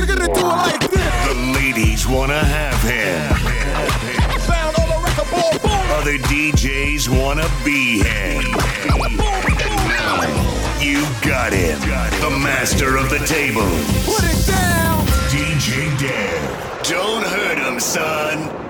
we're gonna do it like this. The ladies wanna have him. Sound on the record, boom, boom. Other DJs wanna be him. You got him. The master of the table. Put it down. DJ Dev. Don't hurt him, son.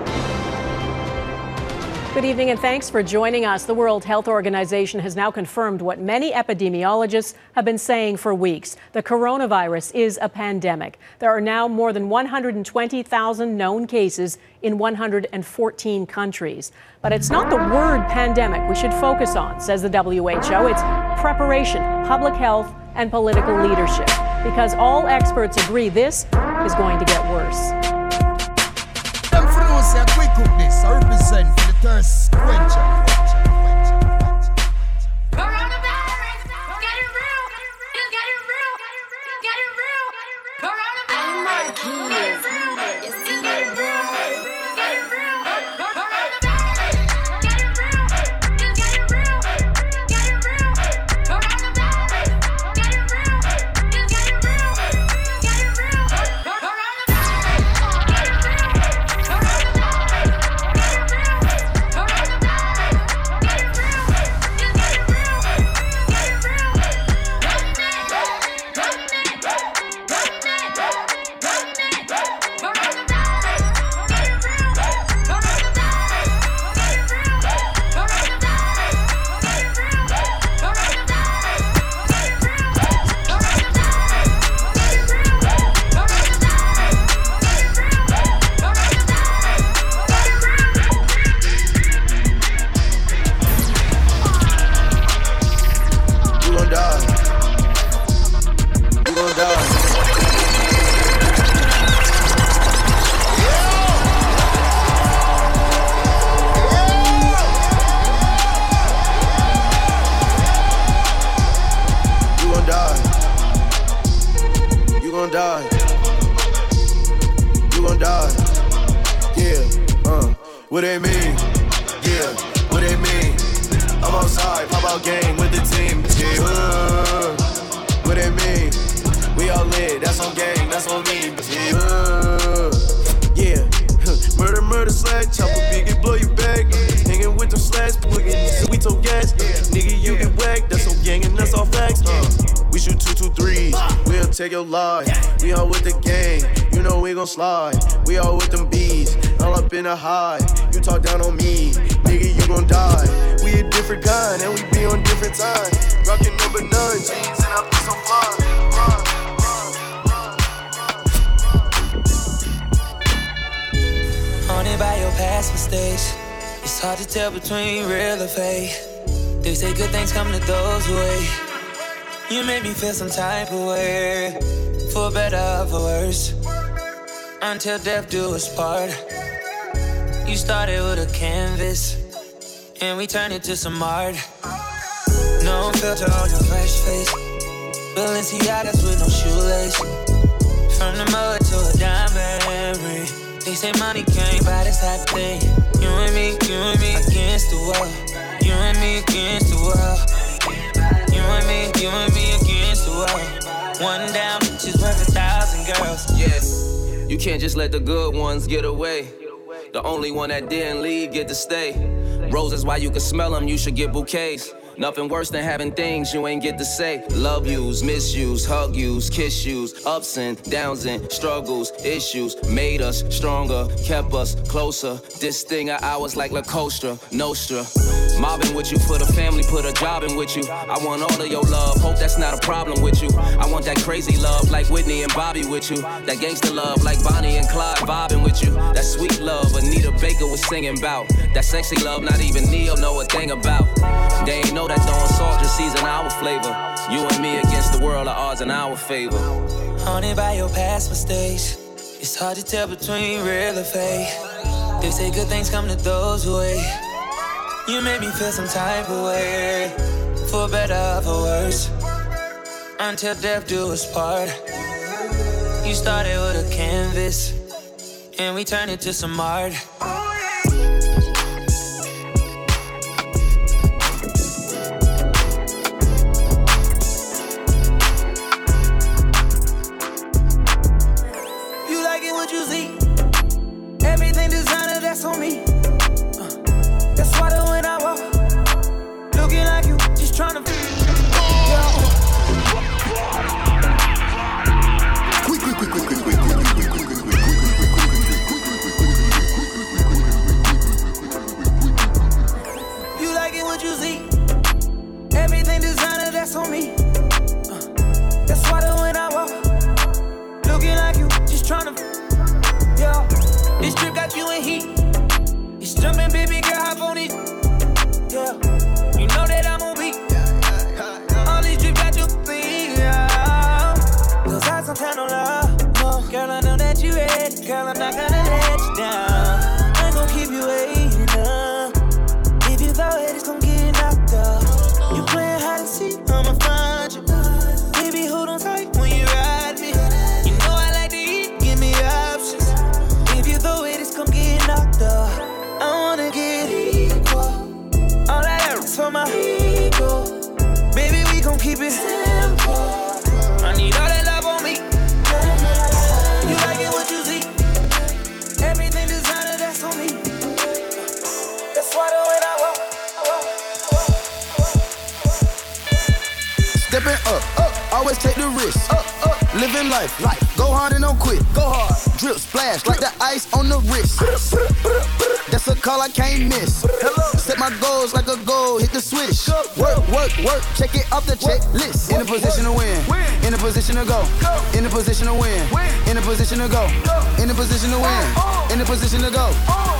Good evening and thanks for joining us. The World Health Organization has now confirmed what many epidemiologists have been saying for weeks. The coronavirus is a pandemic. There are now more than 120,000 known cases in 114 countries. But it's not the word pandemic we should focus on, says the WHO. It's preparation, public health, and political leadership. Because all experts agree this is going to get worse. Say. I represent for the thirst quencher. Kind, and we be on different time. Rockin' number nine jeans, and I be so fly. Haunted by your past mistakes. It's hard to tell between real or fake. They say good things come to those who wait. You made me feel some type of way, for better or for worse. Until death do us part. You started with a canvas, and we turn it to some art. No filter on your fresh face. Balenciagas with no shoelace. From the mud to a diamond ring. They say money can't buy this type of thing. You and me, you and me against the world. You and me against the world. You and me, you and me against the world. One down, bitch worth a thousand girls. Yeah, you can't just let the good ones get away. The only one that didn't leave get to stay. Roses, why you can smell them, you should get bouquets. Nothing worse than having things you ain't get to say. Love yous, misuse, hug yous, kiss yous, ups and downs and struggles, issues. Made us stronger, kept us closer. This thing of ours like La Costa, Nostra. Mobbing with you put a family, put a job in with you. I want all of your love, hope that's not a problem with you. I want that crazy love like Whitney and Bobby with you. That gangster love like Bonnie and Clyde vibing with you. That sweet love Anita Baker was singing about. That sexy love not even Ne-Yo know a thing about. They ain't know that throwing salt just season our flavor. You and me against the world, the odds in our favor. Haunted by your past mistakes. It's hard to tell between real or fake. They say good things come to those who wait. You made me feel some type of way, for better or for worse. Until death do us part. You started with a canvas, and we turned it to some art. trying to feed Quick, what you see. Everything designer, that's on me. Uh, that's why when I walk, looking like you, just trying to. Yeah, this trip got you in heat. It's jumping, baby girl, hop on it. Yeah. Gon' tell no love. Girl, I know that you ready. Girl, I'm not gonna let you down. The. Up, up, living life, life. Go hard and don't quit. Go hard. Drip splash like the ice on the wrist. That's a call I can't miss. Set my goals like a goal, hit the switch. Work, work, work, check it off the checklist. In a position to win. In a position to go. In a position to win. In a position to go. In a position to win. In a position to go.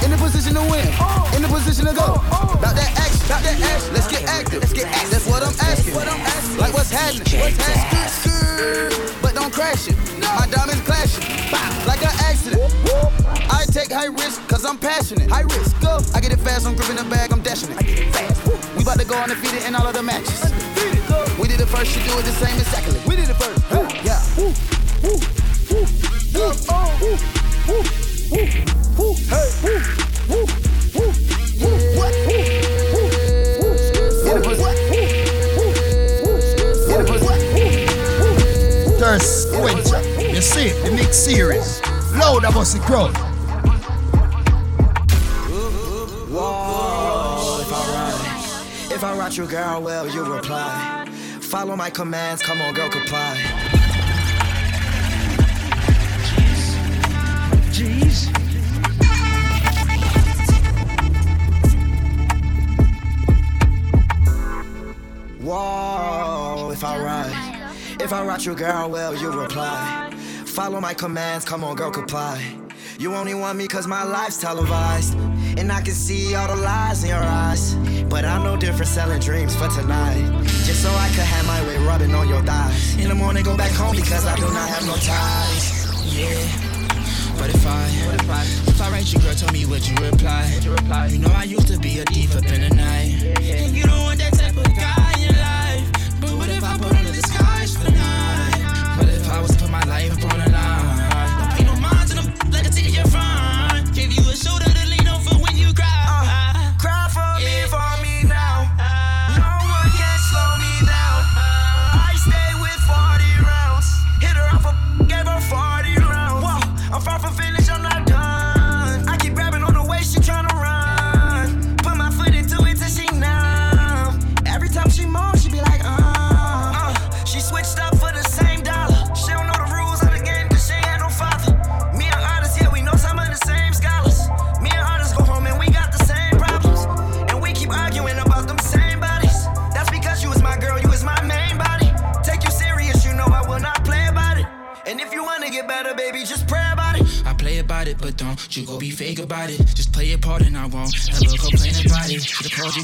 In a position to win. In a position to go. About that action, about that action. Let's get active. Let's get active. That's what I'm asking. Like what's happening? What's happening? But don't crash it. My diamonds clashing. Like an accident. I take high risk cause I'm passionate. High risk, go. I get it fast, I'm gripping the bag, I'm dashing it. I get it fast. We about to go undefeated in all of the matches. We did it first, you do it the same exactly. We did it first. Woo. Yeah. Woo. Woo. Woo. Woo. Oh. Woo. Woo. Woo. Woo. Hey. Woo. Woo. Woo. Woo. What? Woo. Woo. Woo. In a position. In a position. Thirst Quencher. You see it, the mix series. Loud about the crowd. Run, if I write you, girl, well, you reply. Follow my commands, come on, girl, comply. Jeez. Whoa, if I run, if I write you, girl, well, you reply. Follow my commands, come on, girl, comply. You only want me cause my life's televised. And I can see all the lies in your eyes. But I'm no different selling dreams for tonight. Just so I could have my way rubbing on your thighs. In the morning, go back home because I do not have no ties. Yeah. But if I, if I, if I write you, girl, tell me what you reply. you reply? You know I used to be a thief up in the night. And you don't want that type of guy in your life. But what if I put on the disguise for the night? What if I was to put my life upon the line? Don't pay no mind to them, let it take your fine. Give you a shoulder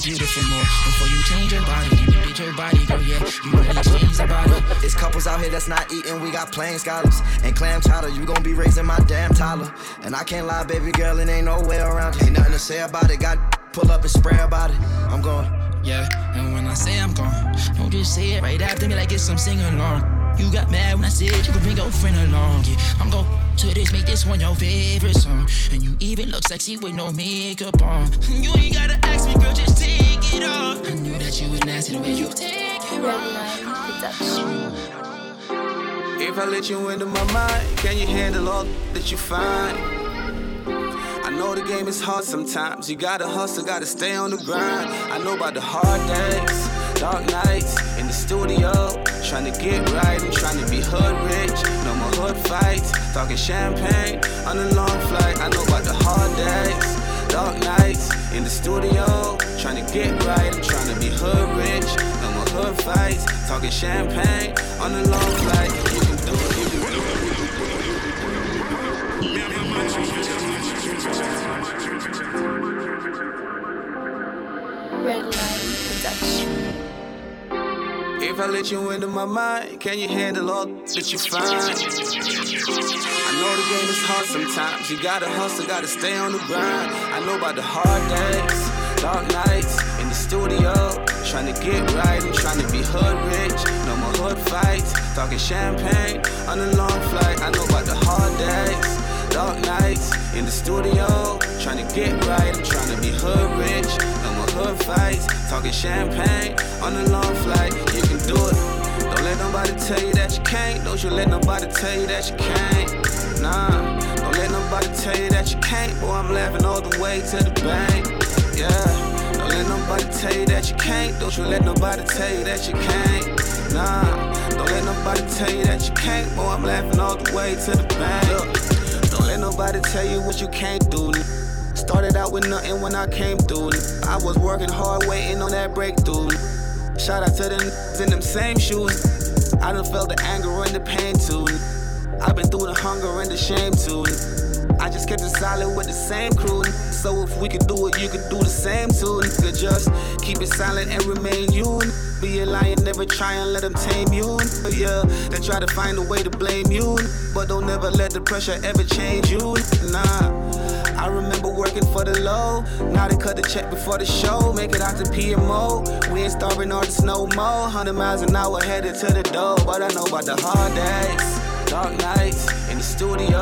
beautiful more before you change your body. You your body, girl, yeah. You really changed about it. It's couples out here that's not eating, we got plain scallops and clam chowder. You gon' be raising my damn toddler. And I can't lie, baby girl, it ain't no way around it. Ain't nothing to say about it. Got pull up and spray about it. I'm going. Yeah, and when I say I'm gone, don't just say it right after me like it's some sing along. You got mad when I said you could bring your friend along. Yeah, I'm gon' to this, make this one your favorite song. And you even look sexy with no makeup on. You ain't gotta ask me, girl, just take it off. I knew that you was nasty the way you take it off. If I let you into my mind, can you handle all that you find? I know the game is hard sometimes. You gotta hustle, gotta stay on the grind. I know about the hard days, dark nights in the studio. Trying to get right and trying to be hood rich. No more hood fights, talking champagne on a long flight. I know about the hard days, dark nights in the studio. Trying to get right and trying to be hood rich. No more hood fights, talking champagne on a long flight. You can do it, you can do it. If I let you into my mind, can you handle all that you find? I know the game is hard sometimes. You gotta hustle, gotta stay on the grind. I know about the hard days, dark nights in the studio, trying to get right and trying to be hood rich. No more hood fights, talking champagne on a long flight. I know about the hard days, dark nights in the studio, trying to get right and trying to be hood rich. Hood fights, talking champagne on a long flight. You can do it. Don't let nobody tell you that you can't. Don't you let nobody tell you that you can't. Nah, don't let nobody tell you that you can't. Boy, I'm laughing all the way to the bank. Yeah, don't let nobody tell you that you can't. Don't you let nobody tell you that you can't. Nah, don't let nobody tell you that you can't. Boy, I'm laughing all the way to the bank. Look, don't let nobody tell you what you can't do. Started out with nothing when I came through. I was working hard, waiting on that breakthrough. Shout out to the n- in them same shoes. I done felt the anger and the pain too. I've been through the hunger and the shame too. I just kept it silent with the same crew. So if we could do it, you could do the same too. Nigga, just keep it silent and remain you. Be a lion, never try and let them tame you. Yeah, they try to find a way to blame you. But don't never let the pressure ever change you. Nah. I remember working for the low. Now they cut the check before the show. Make it out to PMO. We ain't starving artists no more. 100 miles an hour headed to the door. But I know about the hard days, dark nights in the studio.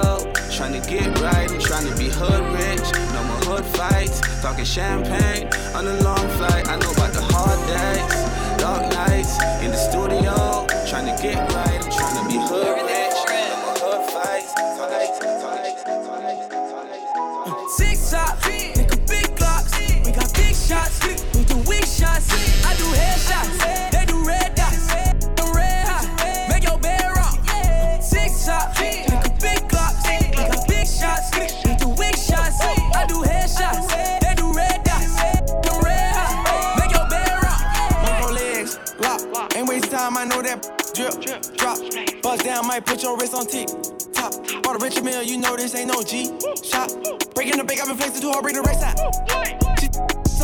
Trying to get right and trying to be hood rich. No more hood fights. Talking champagne on a long flight. I know about the hard days, dark nights in the studio. Trying to get right shots, we do weak shots. I do headshots, they do red dots. I'm red hot, make your bed rock. Six top, nigga big glocks. We got big shots, we do weak shots. I do headshots, they do red dots. I'm red hot, make your bed rock. Mongo legs, lock. Ain't waste time, I know that drip, drop. Bust down, might put your wrist on tick. Top, bought a rich meal, you know this ain't no G. Shot, breaking the bank, I've been flexing too hard, bring the race out.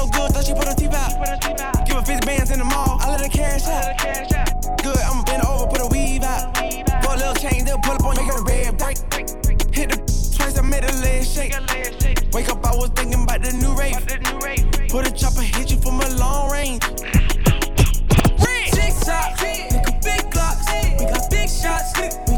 So good, thought she put her teeth out. Give her 50 bands in the mall, I let her cash out. Good, I'ma bend over, put a weave out. Put a little chain, they'll pull up on you, make her red break. Hit the twice, I made her leg shake. Wake up, I was thinking about the new rate. Put a chopper, hit you from a long range. Top, nigga big glocks. We got big shots.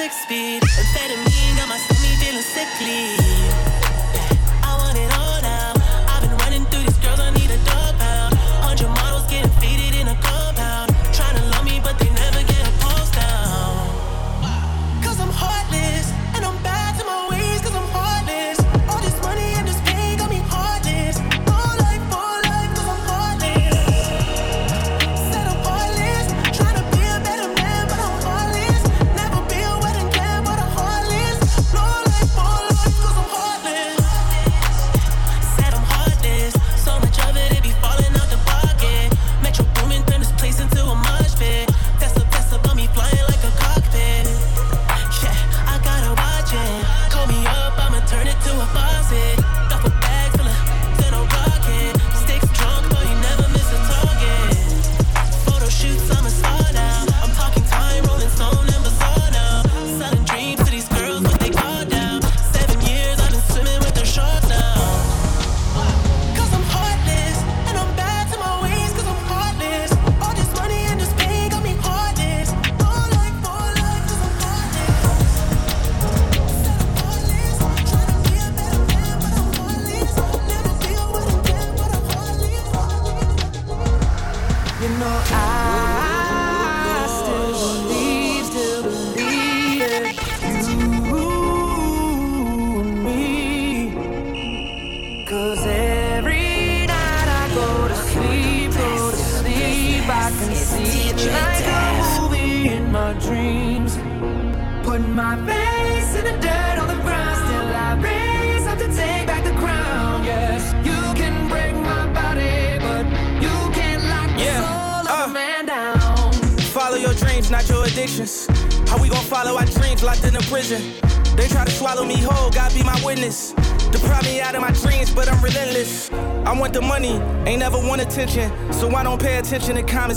Six speed. Amphetamine got my stomach feeling sickly.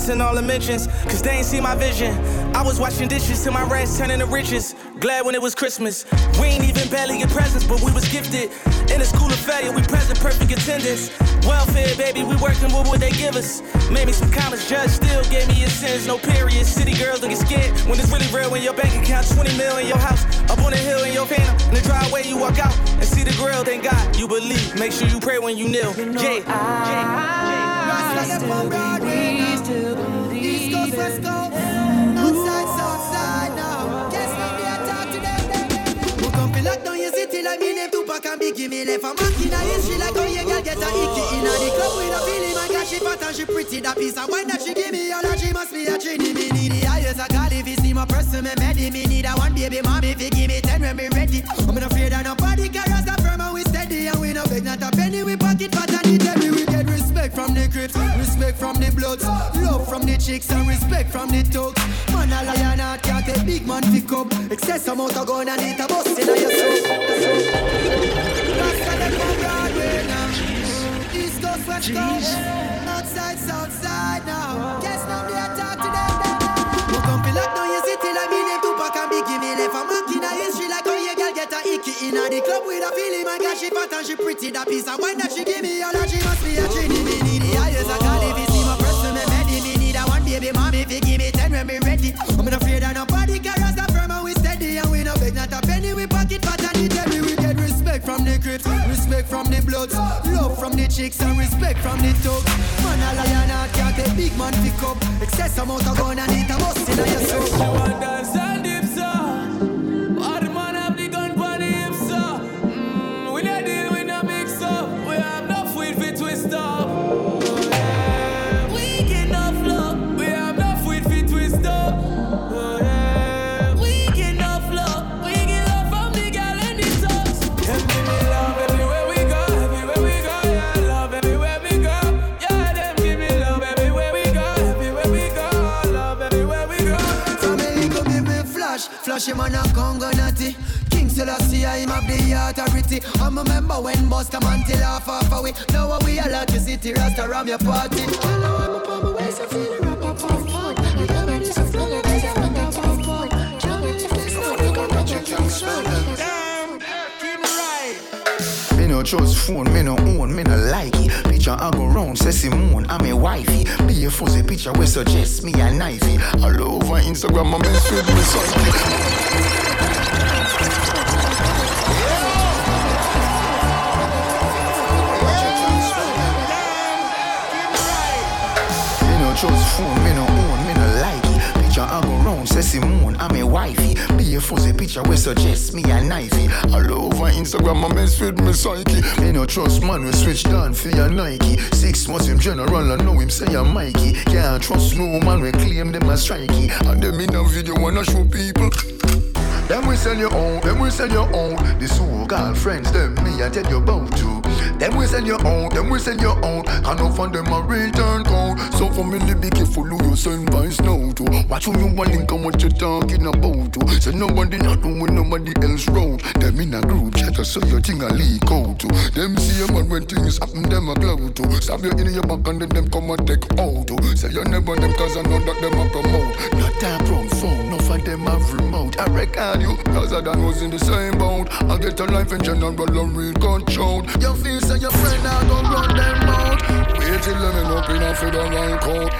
Comments and all the mentions, cause they ain't see my vision. I was washing dishes till my rats turning to riches. Glad when it was Christmas. We ain't even barely get presents, but we was gifted. In a school of failure, we present perfect attendance. Welfare, baby, we working with what they give us. Made me some comments, judge still gave me a sentence, no period. City girls don't get scared when it's really real. When your bank account 20 mil in your house, up on the hill in your phantom. In the driveway, you walk out and see the grill. Thank God you believe. Make sure you pray when you kneel. Yeah. I still believe, Biggie. Me left a mark in a history like how you girl get a icky in a the club with a feeling. My God, she fat and she pretty. That piece of wine that she give me, all that she must be a trini. Me need the highest I call if you see my person, me ready. Me need a one baby mommy if you give me ten when me ready. I'm not afraid of nobody, cause the firm and we steady and we no beg not a penny. We respect from the crips, respect from the bloods, love from the chicks and respect from the thugs. Man a lion heart can't take big man pick up. Excess amount of gun and it a bust in your soul. Rasta them from Broadway now. East Coast, West Coast, outside, south side now. Guess now they attack to them. You come feel lock down your city like me name Tupac and Biggie. Me left a mark in a history like how you girl get a icky in a the club with a feeling. My God, she fat and she pretty. That piece of wine that she give me, all that she must be a trini. Respect from the respect from the bloods, love from the chicks and respect from the thugs. Man a lion heart can't take big man pick up. Excess amount of gun and it a bust in your soul. Him on a Congo natty. King Selassie, I'm of the authority. I'm a member when Busta man till half half away. Now what we electricity, Rasta ram your party. Hello, I'm up on my waist, I feel it, rub up on point. You got this is feeling, this is when that's on point. Trouble is this, I I'm what you're trying to show. No trust phone, me no own, me no like it. Picture I go round, say Simone, I'm a wifey. Be a fuzzy picture we suggest me a knifey. All over Instagram, I mess with me psyche. I'm a wifey. Be a fuzzy picture we suggest me a knifey. All over Instagram, I mess with me psyche. Me no trust man, we switch down for your Nike. Six months him general, I know him say I'm Mikey. Can't trust no man, we claim them as strikey. And them in a video wanna show people. Them we sell your own, them we sell your own. The so girlfriends, them me I tell you about to. Them we sell you out, them we sell you out. Can no find them a return call. So for me, be careful who you send vice now to. Watch who you want link and what you talking about to. So nobody not when nobody else wrote. Them in a group chat, so your thing a leak out to. Them see a man when things happen, them a cloud to. Stab you in your back and then them come and take out to. Say you never them cause I know that them a promote. Not that from phone, them remote. I reckon you, cause I done was in the same boat. I get a life in general and real control. Your face and your friend are gonna run them out. Them end up in a federal court.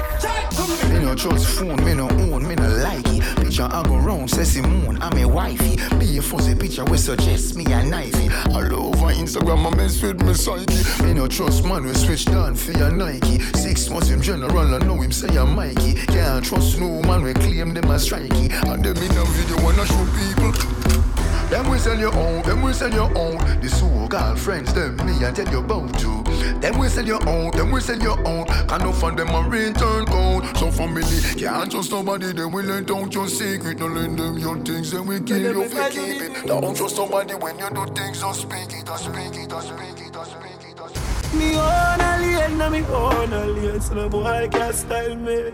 Me no trust phone, me no own, me no like it. Picture I go round, say Simone, I'm a wifey. Be a fuzzy picture we suggest me a knifey. All over Instagram, I mess with me psyche. Me no trust man, we switch down for your Nike. Six months in general, I know him say I'm Mikey. Can't trust no man, we claim them as strikey. And them in a video wanna show people. Them we sell your own, them we sell your own. The so-called friends, them me I tell you about you. Them we sell your own, them we sell your own. Can no fund them a return code. So family can't trust nobody. Them we let out your secret. No lend them your things. Then we kill you if you keep it. Don't trust somebody when you do things. Don't speak it, don't speak it, don't speak it, don't speak it, don't. Me own a lane, na me own a lane, so no boy can style me.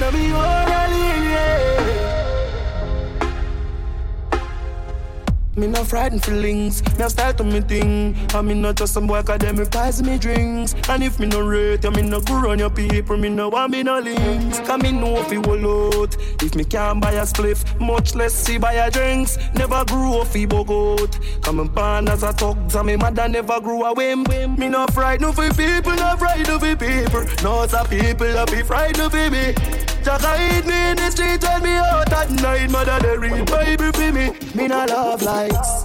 Na me own a lane, yeah. Me no frightened feelings, me a style to me thing. And me not just some boy cause them price me drinks. And if me no rate, you me no go run your people Me no want me no links, cause me know if you out If me can't buy a spliff, much less see buy a drinks. Never grew fi bug out. Come and born as a thugs and me mother never grew a whim Me no frightened for people, no frightened for people. No some people a be frightened for me Just hide me in the street, tell me out at night. Mother they read Bible for me. Me no love lights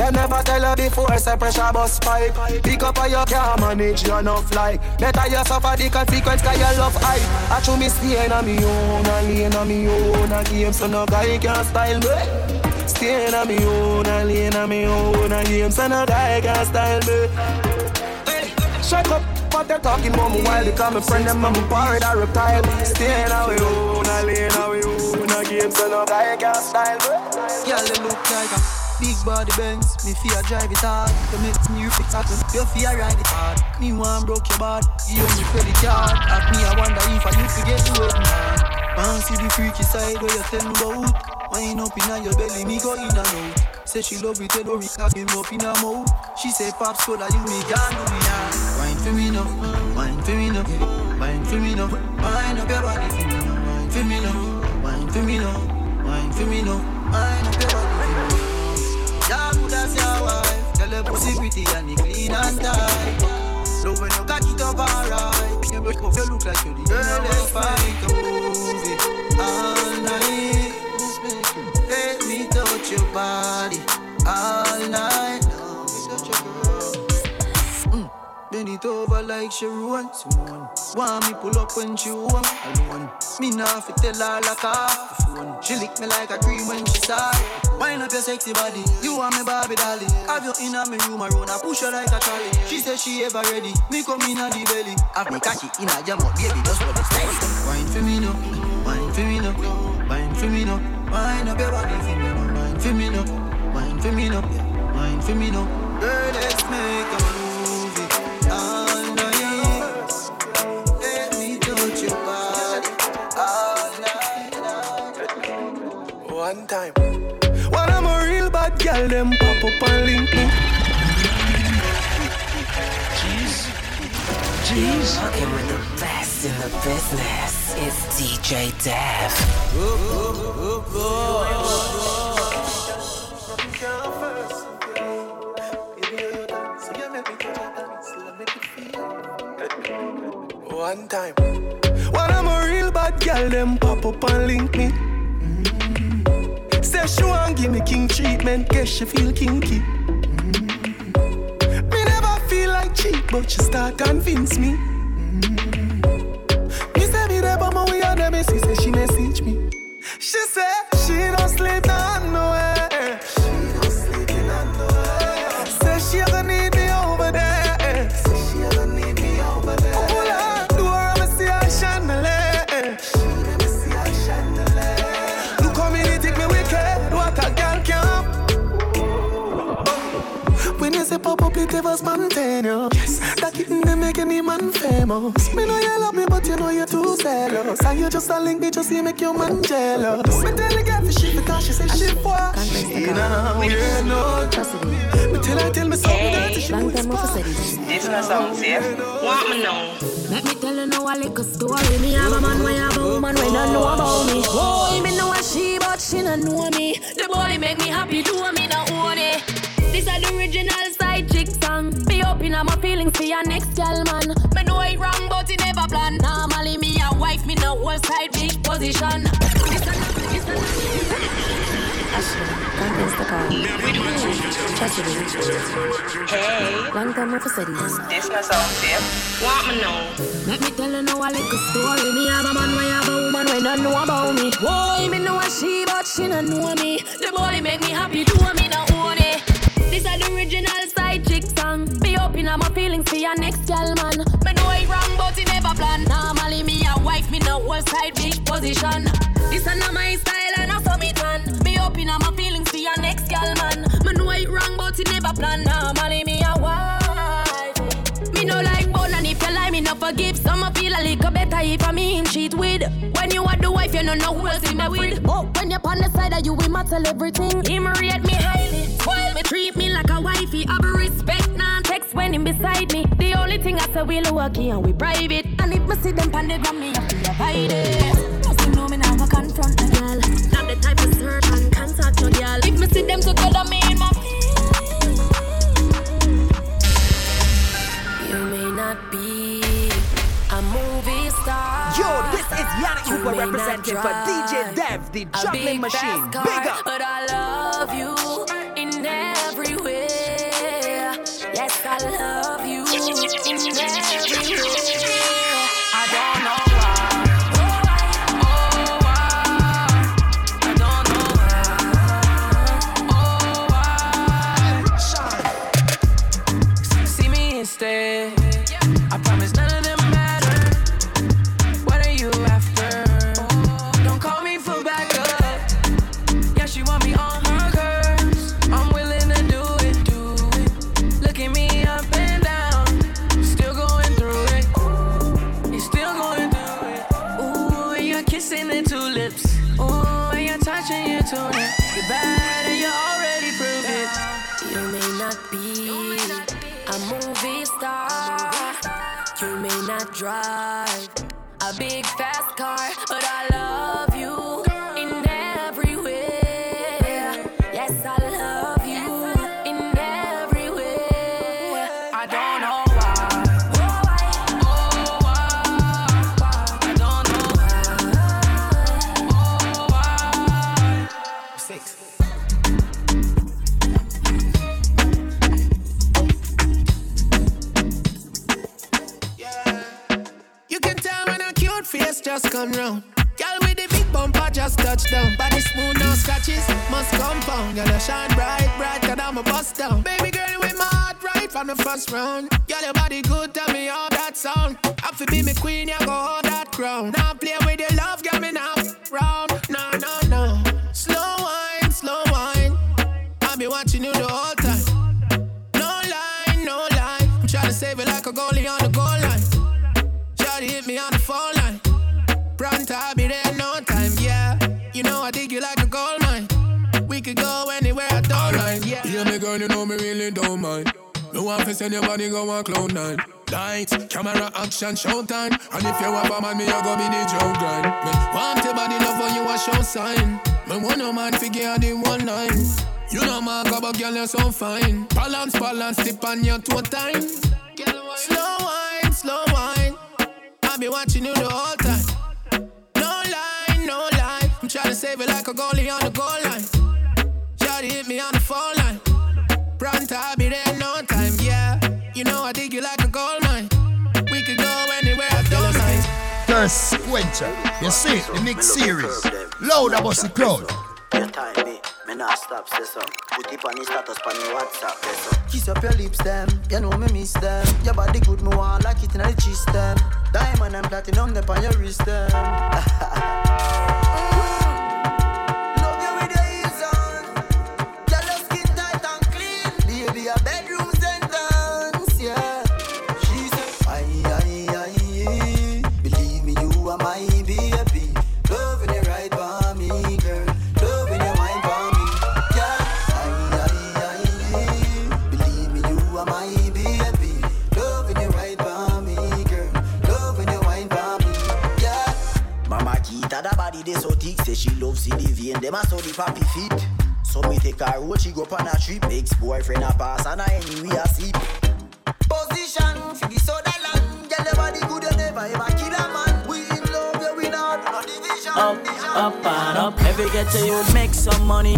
them never tell her before, say pressure bus pipe. Pick up how you can't manage your enough like Better you suffer the consequence cause you love hype I chew me staying on me own, I lane on me own. A game so no guy can style me. Staying on me own, I lane on me own. A game so no guy can style me. Shut up what they're talking about me while they call me friend them me parrot a reptile Staying me own, I on me own A game so no guy can style me Girl, they look like a big body Benz. Me fear drive it hard. To make me fix happen. You fear ride it hard. Me want broke your bad. You me credit card. At me, I wonder if I used to get to it, man. Man, see the freaky side where you tell me about. Wine up in your belly, me go in and out. Say she love it, tell her it cock him up in her mouth. She say, Pop, so that you me can do hard. Wine for me now, wine for me now, wine for me now. Wine up your body for me now, wine for me now, wine for me now, wine for me now, wine up your body for me. Yeah, good as your wife. Tell her pussy pretty and it clean and tight. Love when you cock it up alright. You look, you look like you're the girl that's fine. Come move it all night. Let me touch your body all night. Bend it over like Sharon Simone. Want me pull up when she want alone. Me nah fi tell her like half the phone. She lick me like a cream when she saw. Wind up your sexy body, you want me Barbie dolly. Have you in a me room around, I push her like a trolley. She say she ever ready, me come in a the belly. Have me catch it in a jam up, baby, just for the style. Wine for me now, wine for me now, wine for me now. Wine up your body for me now, wine for me now, wine for me now, wine for me now. Girl, let's make a One time. When I'm a real bad girl, them pop up and link me. Jeez. Rocking with the best in the business. It's DJ Dev. One time. When I'm a real bad girl, them pop up and link me. Say she want give me king treatment, guess she feel kinky. Mm. Me never feel like cheap, but she start convince me. Mm. Me say me never my way and them she say she message me. Pop up, it ever spontaneous. Yes. That kitten they make any man famous. Me know you love me, but you know you're too zealous. And you just a link me, just see make your man jealous. Me tell the girl for shit because she say she what? She nah, we don't know. Me tell her, tell me something dirty, she Long time whisper. This not sound safe. Want me know? Let me tell you now a little story. Me have a man, we have a woman, we don't know about me. Oh, me know a she, but she don't know me. The body make me happy, do me not own it. This is the original side chick song. Be my feelings for your next girl, man. Me know it wrong, but it never plan. Normally me a wife, me no whole side big position. Hey. Long time never said this. Not sound safe. Want me know? Let me tell you now a little story. Me have a man, we have a woman, we don't know about me. Boy, me know a she, but she no know me. The body make me happy, do me no own it. This is the original side chick song. Me open up my feelings for your next gal man. Me know it wrong, but it never plan. Normally me a wife, me no whole side big position. This is not my style and I saw me done. Be open up my feelings for your next gal man. Me know it wrong, but it never plan. Normally me a wife. Me no like bone and if you lie, me no forgive. Some a feel a little better if I me him cheat with. When you are the wife, you no know who else in my with. Oh, when you're on the side of you, we matter everything. Him rate me highly, spoil me, treat me like a wifey. Have respect, non text when him beside me. The only thing I say work here and we private. And if me see them pan the gram, me have to avoid it. Cause you know me now, I confront a girl. Not the type of search and contact no girl. If me see them together, me in my You may not be movie star. Yo, this is Yannick You Hooper may not representing for DJ Dev, the juggling machine. Big up. But I love you in every way. Yes, I love you in every way. Drive. A big fast car, face round. Girl with the big bumper just touch down. Body smooth, no scratches, must compound. Girl, you shine bright, bright, cause I'm a bust down. Baby girl with my heart right from the first round. Girl, your body good, tell me how that sound. Have to be me queen, you go hold that crown. Now play with your love, get me now. Round, no, no, no. Slow wine, slow wine. I'll be watching you the whole time. No lie, no lie. I'm trying to save it like a goalie on Pronto, I'll be there in no time, yeah. You know I dig you like a gold mine. We could go anywhere, I don't mind, yeah. Yeah, me girl, you know me really don't mind. No one fi send your body go on cloud nine. Lights, camera, action, showtime. And if you have a man, me I go be the joke grind. Me want your body love for you a show sign. Me want no man figure the one line. You know my but girl you're so fine. Balance, balance, tip on your toe time. Slow wine, slow wine. I'll be watching you the whole time. No lie, no lie. I'm trying to save it like a goalie on the goal line. Shawty hit me on the phone line. Pronto, I'll be there in no time, yeah. You know I dig you like a gold mine. We could go anywhere, I don't mind. Thirst Quencher. You see, the next series. Loud about the crowd. Your time, eh? me, me not stop, say so. Put it on the status, on the WhatsApp, say so. Kiss up your lips, them. You know me miss them. Your body good, me want like it in the cheese, them. Diamond and platinum, them on your wrist, them. thick, say she loves see the vein, them a so the papi feet. So me take her road, she go on a trip. Ex-boyfriend a pass and a anyway a sleep. Position for the soda land, girl your body good, you never ever kill a man. We in love, you we not no division. Up, up and up. Every get to you make some money.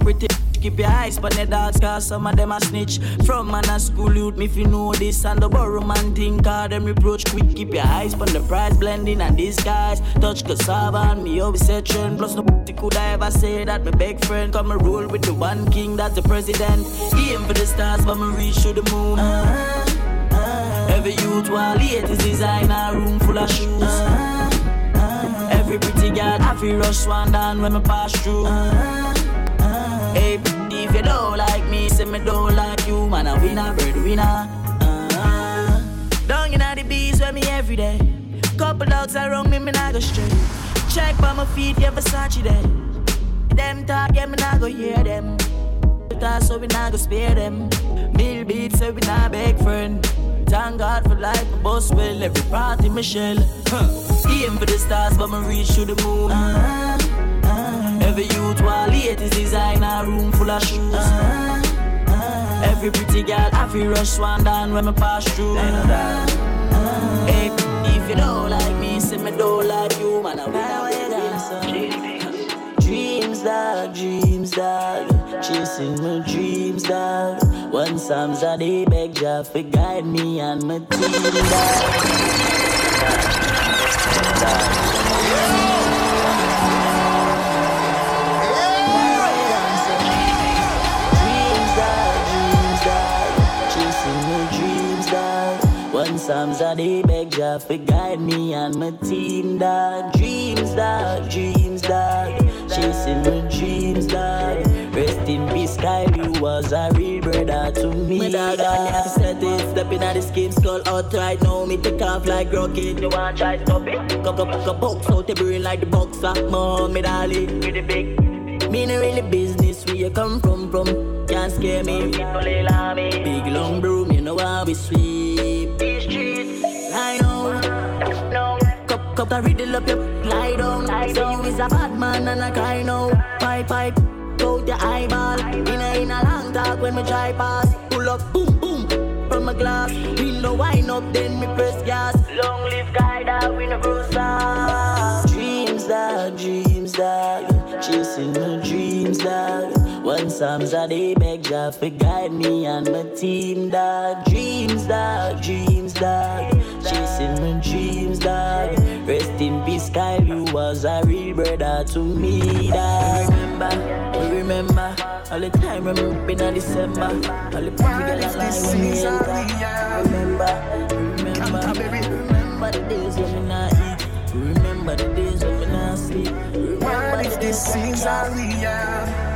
Pretty keep your eyes on the dogs, cause some of them a snitch. From man a school youth, me if you know this, and the borrow man think, cause them reproach quick. Keep your eyes on the price, blending and disguise. Touch cassava and me always trend. Plus, no could I ever say that my big friend come and rule with the one king, that's the president. Aim for the stars, but me reach to the moon. Uh-huh. Every youth while late is designer room full of shoes. Uh-huh. Uh-huh. Every pretty girl I feel rush one down when me pass through. Hey, if you don't like me, say me don't like you, man. A winner. Uh, down in the bees with me every day. Couple dogs around me, me not go straight. Check by my feet, yeah, Versace there. Them talk, yeah, me not go hear them. Talk, so we not go spare them. Mill beats, so we not beg friend. Thank God for life, my boss will every party Michelle. Huh. Aim for the stars, but me reach to the moon. Every youth while late is designer room full of shoes. Uh-huh. Every pretty girl I feel rush one down when me pass through. Uh-huh. Hey, if you don't like me, say me don't like you, man. I will Dreams, dog, dreams, dog. Chasing my dreams, dog. One Psalms a day beg Jah for guide me and my team, dog. Dreams, One Psalms a day beg Jah for guide me and my team, dog. Dreams, dog, dreams, dog. Chasing my dreams, dog. Rest in peace, Kylie was a real brother to me. My dog, I never set it. Stepping at the skin skull out right now. Me take off like rocket. You want try to stop it? Cock up, cock up, box out the brain like the boxer. Mom, me darling, with the big. Me no really business where you come from, from. Can't scare me. Big long broom, you know how we sweep. I riddle up your lie down. Say you is a bad man and I cry now. Pipe, pipe, out your eyeball. In a, in a long talk when me try pass. Pull up, boom, boom, from my glass. Window wind up, then me press gas. Long live guy that we no bruise Dreams, that, dreams, dog. Chasing my dreams, dog. One Psalms a day beg Jah for guide me and my team, dog. Dreams, dog, dreams, dog. Chasing my dreams, dog. Rest in peace, Kyle, you was a real brother to me, dog. Remember, remember all the time when we ripping in December. All the people that lie when we enter. Remember, remember, remember the days when we not eat. Remember the days when we not sleep. Remember if this seems are real?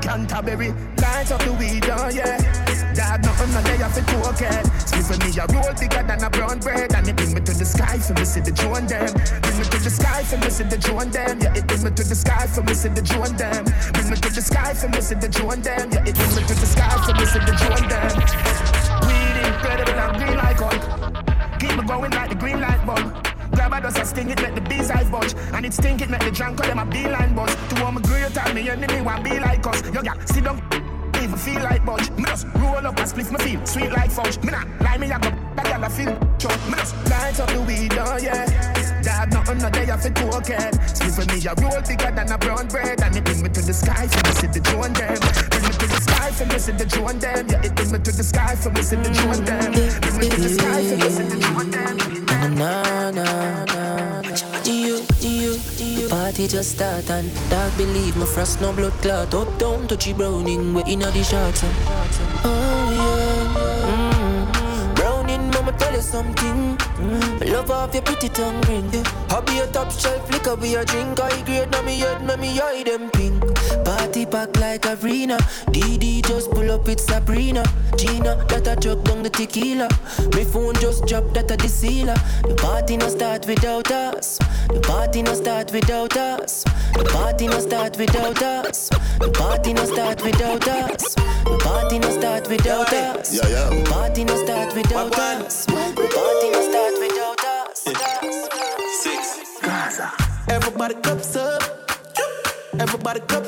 Canterbury, lights up the weed, oh yeah. Dad, nothing on there for token. Sleep for me, a roll bigger than a brown bread. And it bring me to the sky for me, see the drone them. Bring me to the sky for me, see the drone them. Yeah, it bring me to the sky for me, see the drone them. Bring me to the sky for me, see the drone them. Yeah, it bring me to the sky for me, see the drone them. Weed incredible and green like gold. Keep me going like the green light bulb. Grab a dust and sting it, make the bees eye budge. And it stink it, make the drunk call them a beeline buzz. To all my great and me enemy want be like us. Yo, yeah, sit down, even feel like budge. Me just roll up and split my feel sweet like fudge. Me not lie me, I go that girl I feel chug. Me just light up the weed, oh yeah. Dad, nothing no day for cocaine. Split for me, a roll bigger than a brown bread. And it bring me to the sky for me, see the drone them. Bring me to the sky for me, see the drone them. Yeah, it bring me to the sky for me, see the drone them. Bring me to the sky for me, see the drone them. Na na na na. Do you, do you, do you? Party just start and dog believe my frost no blood clot. Up down touchy browning, we inna the shots. Oh yeah. Mm. Browning, mama tell you something. Mm. Love off your pretty tongue ring. I be a top shelf liquor be a drink. I grade na me head, na me eye them pink. Party pack like arena. DD just pull up with Sabrina. Gina that a chuck down the tequila. My phone just drop that a the sealer. The party no start without us. The party no start without us. The party no start without us. The party no start without us. The party no start without us. Yeah, yeah. The party no start without us. The party no start without us. Six. Gaza. Everybody cups up. Everybody cups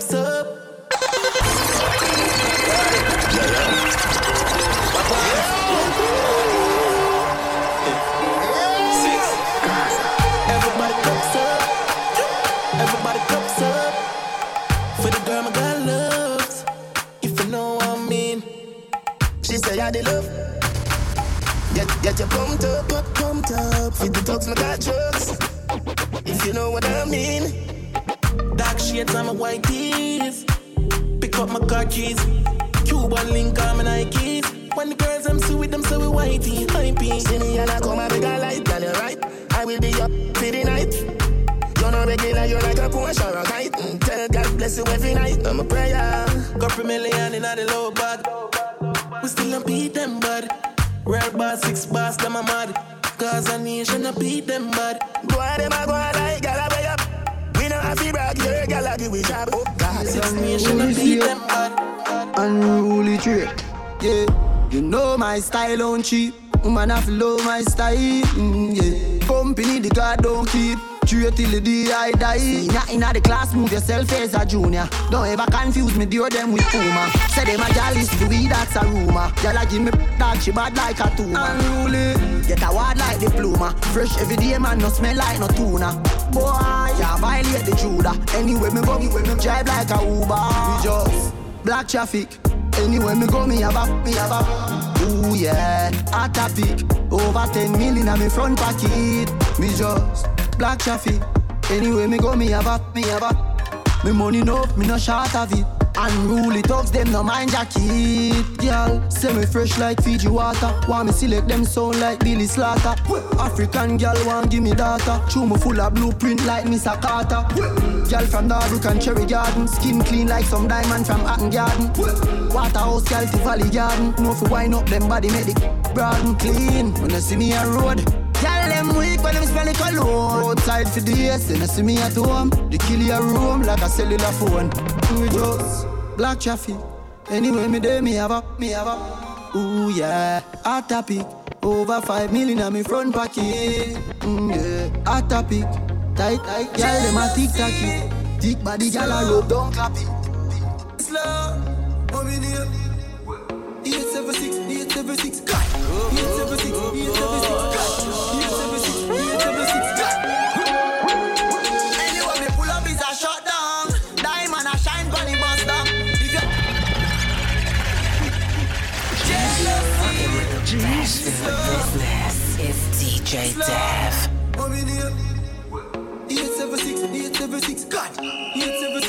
my cheap. Woman have love my style. Mm, yeah, company the God don't keep. True till the day I die. Inna inna the class, move yourself as a junior. Don't ever confuse me, deal them with Puma. Say them a gal is the weed, that's a rumor. Gal a give me dog, she bad like a tumor. Unruly, get a word like diploma. Fresh every day, man, no smell like no tuna. Boy, yeah, violate the Judah. Anyway, me go, me drive like a Uber. We just black traffic. Anywhere me go, me have a, me have a. Yeah, hot topic. Over 10 million on me front pocket. Me just black traffic. Anyway, me go, me have a, me have a. Me money no, me no short of it. Unruly thugs, them no mind jacket. Girl, me fresh like Fiji water. Want me select them sound like Billy Slaughter. African girl want give me data. Chew me full of blueprint like Miss Carter. Girl from Darbuck and Cherry Garden. Skin clean like some diamond from Hatton Garden. Waterhouse girl to Valley Garden. No for wine up them body make the broad and clean. When you see me a road. Girl, them weak when them smell it cologne. Outside for days, then you see me at home. The kill your room like a cellular phone. We just black traffic. Anyway, me there, me have a, me have a. Ooh yeah, hot topic. Over five million on me front pocket. Mm, yeah, hot topic. Tight, tight, girl, them a tick tacky. Thick body, girl, a rope, don't clap it. Slow, mommy near. 876, 876, God. 876, 876, God. 876, DJ Dev. Mommy near. 876, 876, God. 876, 876,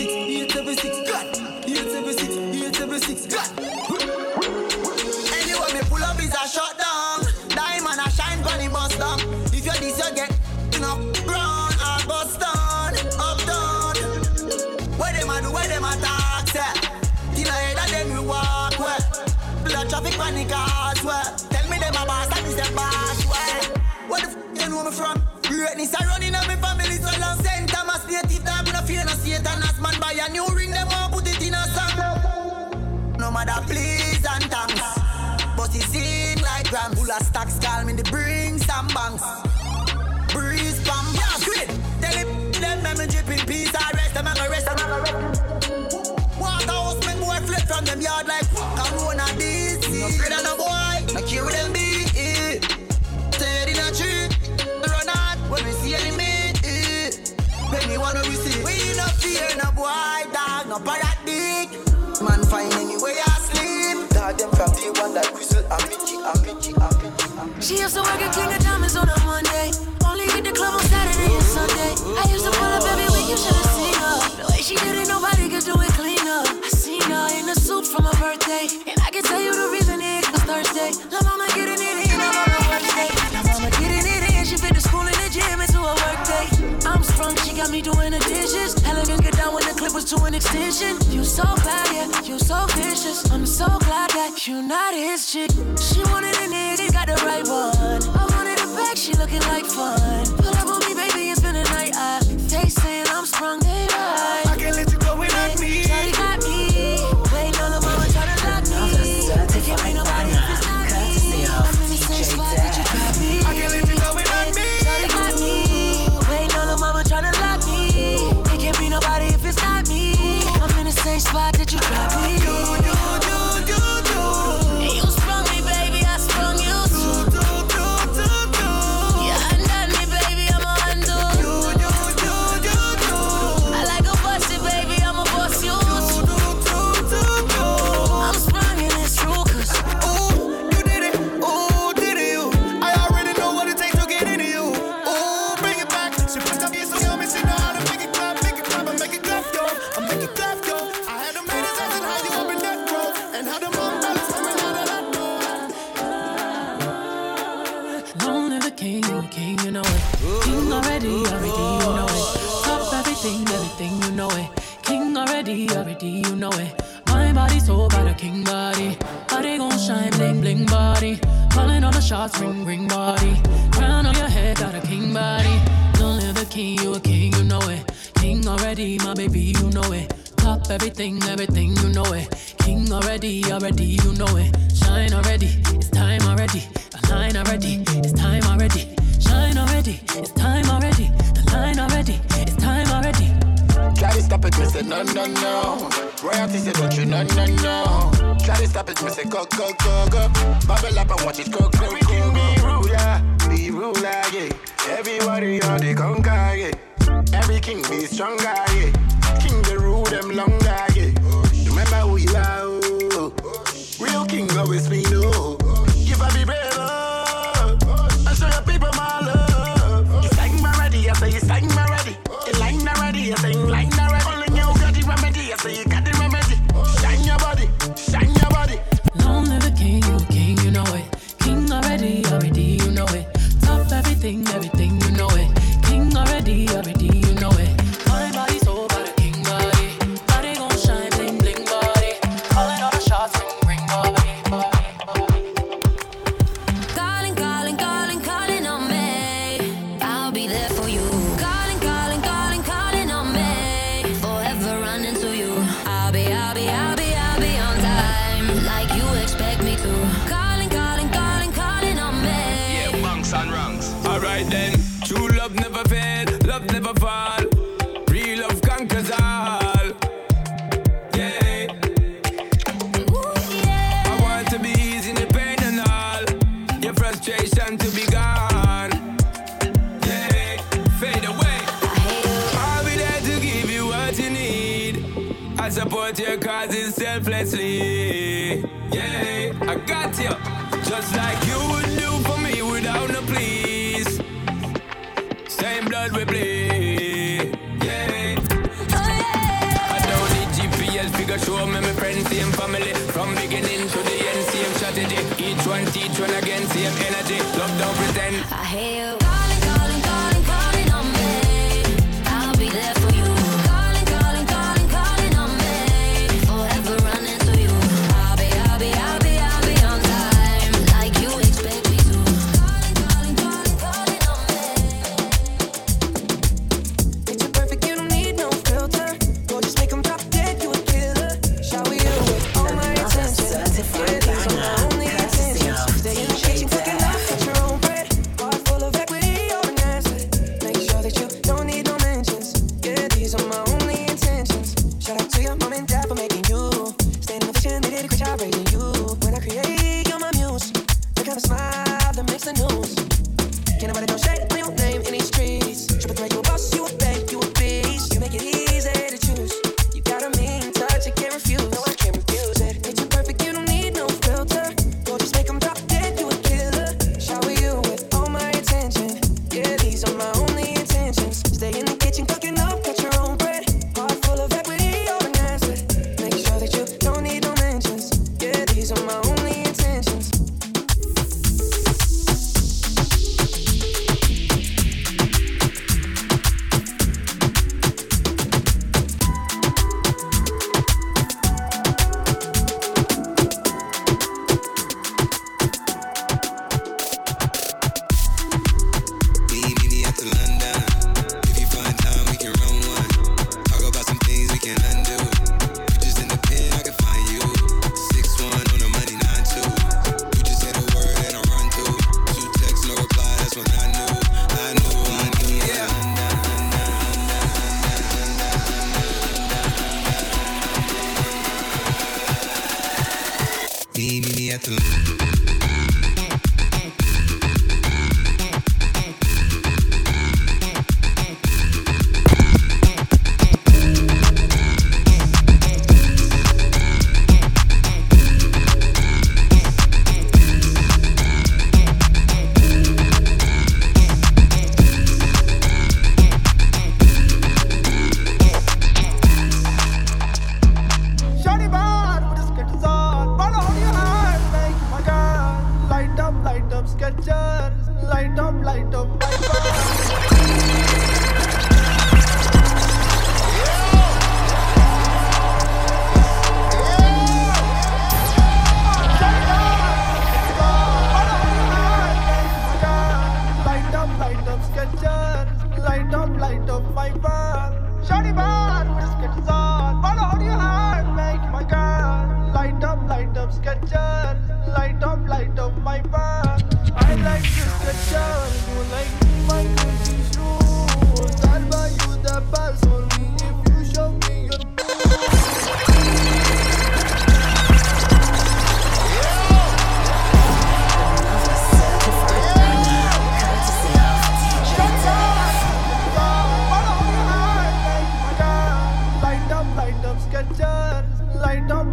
seem. Full of stacks, call me the bring some banks. Breeze pam yeah, quit. Tell him them me me drip in peace. I rest them and rest them and rest. Waterhouse make boy flip from them yard like Corona DC. No afraid of no boy, no care with them be. Stay in a tree, run out when we see enemy. Penny wanna receive. We no fear no boy, dog, no paradigm. Man find any way I sleep. Dog them from day one like Crystal She used to work at King of Diamonds on a Monday. Only hit the club on Saturday and Sunday. I used to pull up every week, you should've seen her. The way she did it, nobody could do it cleaner. I seen her in a suit from her birthday. And I can tell you the reason it was Thursday. La mama getting it in, on her worst day. La mama getting it in, she fit the school and the gym into a work day. I'm sprung, she got me doing get down when the clip was to an extension. You so bad, yeah, you so vicious. I'm so glad that you not his chick. She wanted a nigga, got the right one. I wanted a back, she looking like fun. Pull up on me, baby, and spend the night. I, they saying I'm sprung, they right. I can't let you go without me. Shawty got spot that you got me. Everything, everything, you know it. King already, already, you know it. My body's so bad, a king body. Body gon' shine, bling, bling body. Calling all the shots, ring, ring body. Crown on your head, got a king body. Don't live the king, you a king, you know it. King already, my baby, you know it. Top everything, everything, you know it. King already, already, you know it. Shine already, it's time already. Align already, it's time already. Shine already, it's time already time already. It's time already. Try to stop it, me say no, no, no. Royalty say don't you, no, no, no. Try to stop it, me say go, go, go, go. Bubble up and watch it go, go, go, go. Be ruler, be ruler, yeah. Everybody on the conquer, yeah. Every king be stronger, yeah. King the rule them longer, yeah. Remember who you are, oh. Real king always be no. Give I be brave, oh. chasing like Nara. Calling you got the remedy, so you got the remedy. Shine your body, shine your body. Long live the king, you king, you know it. King already, already, you know it. Top everything, everything. elle veut.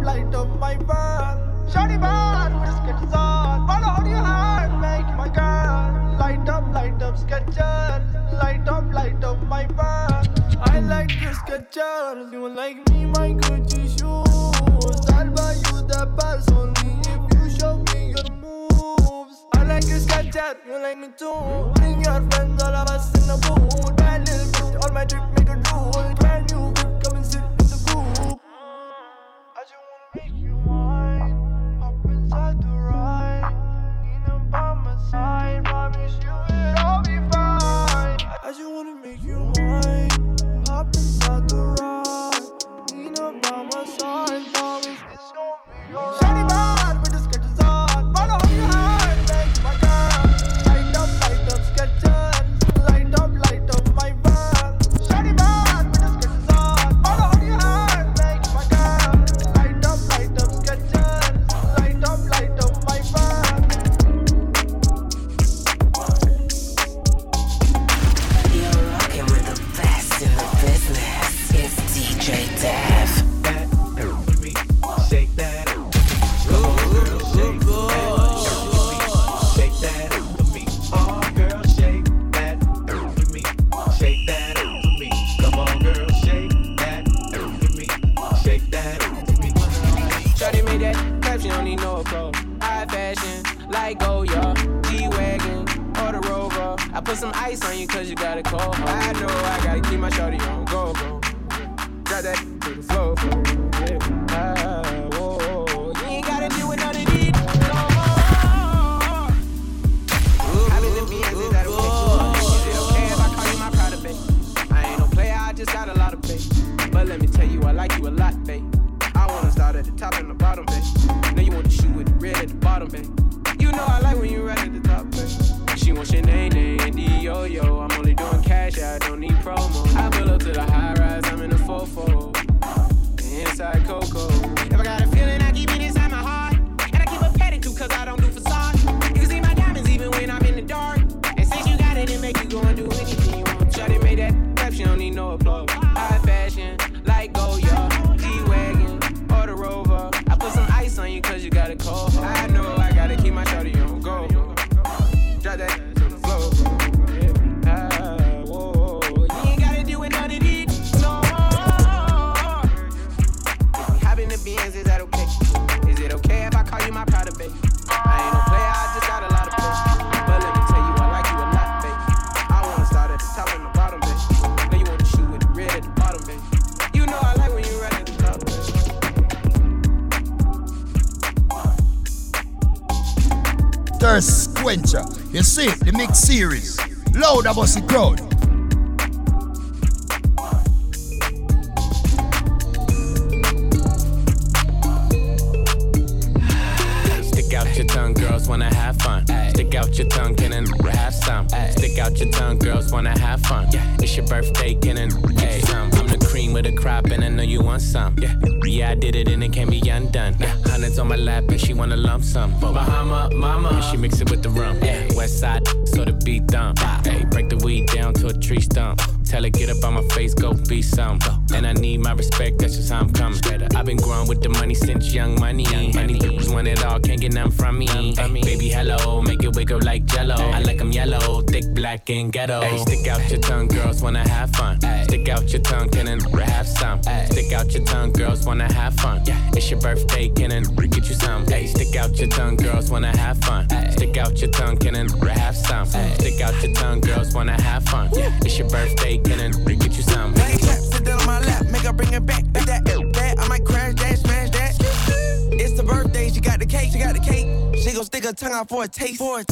Light up, my band. Shawty bad with on. Follow your heart, make my girl. Light up, light up, sketches. Light up, light up my band. I like the sketches. You like me, my Gucci shoes. I'll buy you the pulse only if you show me your moves. I like your sketches. You like me too. Bring your friends, all of us in the booth. Bad little bitch, all my drip make a drool. Brand new whip, come and sit in the group. Just wanna make you mine. Hop inside the ride. Lean up by my side. Promise it's gonna be alright. Some ice on you cause you got a cold. I know I gotta keep my shorty on Thirst Quencher. You see, the mix series. Loud about the crowd. Stick out your tongue, girls wanna have fun. Stick out your tongue, can and have some. Stick out your tongue, girls wanna have fun. It's your birthday, can and some. I'm the cream with the crop, and I know you want some. Yeah, yeah, I did it, and it can't be undone. Yeah, hundreds on my lap, and she wanna lump some. Bahama, mama, and she mix it with the rum. Yeah, west side, so the beat dump. Hey, break the weed down to a tree stump. Tell her get up on my face, go be some. And I need my respect, that's just how I'm coming. I've been growing with the money since young money. Money bitches want it all, can't get none from me. Ay, baby, hello, make it wiggle like jello. I like 'em yellow, thick, black, and ghetto. Ay, stick out your tongue, girls wanna have fun. Stick out your tongue, can and have some. Stick out your tongue, girls wanna have fun. It's your birthday, can and get you some. Ay, stick out your tongue, girls wanna have fun. Stick out your tongue, can and have some. Stick out your tongue, girls wanna have fun. It's your birthday, can and get you some nigga, bring it back. With that, that, I might crash that, smash that. It's the birthday, she got the cake, she got the cake. She gon' stick her tongue out for a taste. For a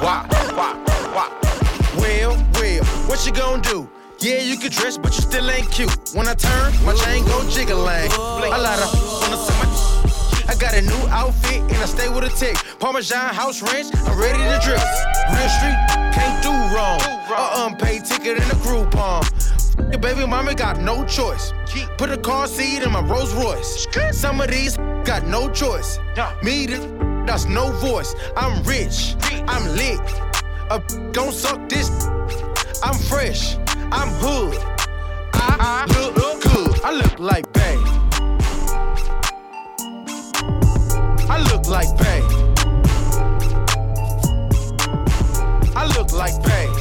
Why, why, why? What you gonna do? Cute. When I turn, my chain go jiggling. A lot of wanna see my. I got a new outfit and I stay with a tick. Parmesan house ranch, I'm ready to drip. Real street, can't do wrong. A unpaid ticket in a Groupon. Your baby mama got no choice. Put a car seat in my Rolls Royce. Some of these got no choice. Me, this, that's no voice. I'm rich, I'm lit. A gon' suck this. I'm fresh, I'm hood. I, I look good. I look like bae. I look like bae. I look like bae.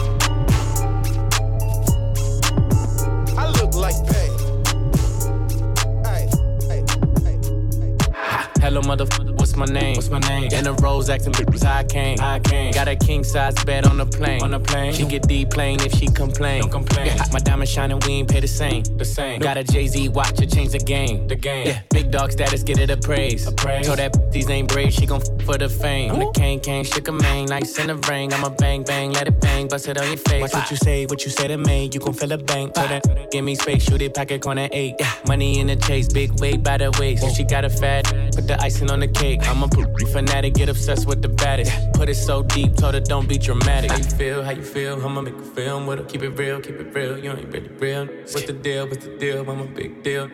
Hello, motherfucker, what's my name? What's my name? In the rose acting bitch, how I came. I came. Got a king size bed on the plane. On the plane. She get deep plane if she complain. Don't complain. Yeah, my diamond shining, we ain't pay the same. The same. Got a Jay Z watch to change the game. The game. Yeah, big dog status, get it appraised. Appraised. Told that these ain't brave, she gon' f for the fame. I'm the cane king, shook a mane, like in the ring. I'm a bang, bang, let it bang, bust it on your face. Watch what you say, what you say to me, you gon' feel a bang. Told that, give me space, shoot it, on that eight. Yeah, money in the chase, big weight by the waist. If she got a fat, put the icing on the cake. I'm a poop fanatic, get obsessed with the baddest. Put it so deep, told her don't be dramatic. How you feel, how you feel, I'ma make a film with her. Keep it real, keep it real, you ain't really real. What's the deal, what's the deal, I'm a big deal.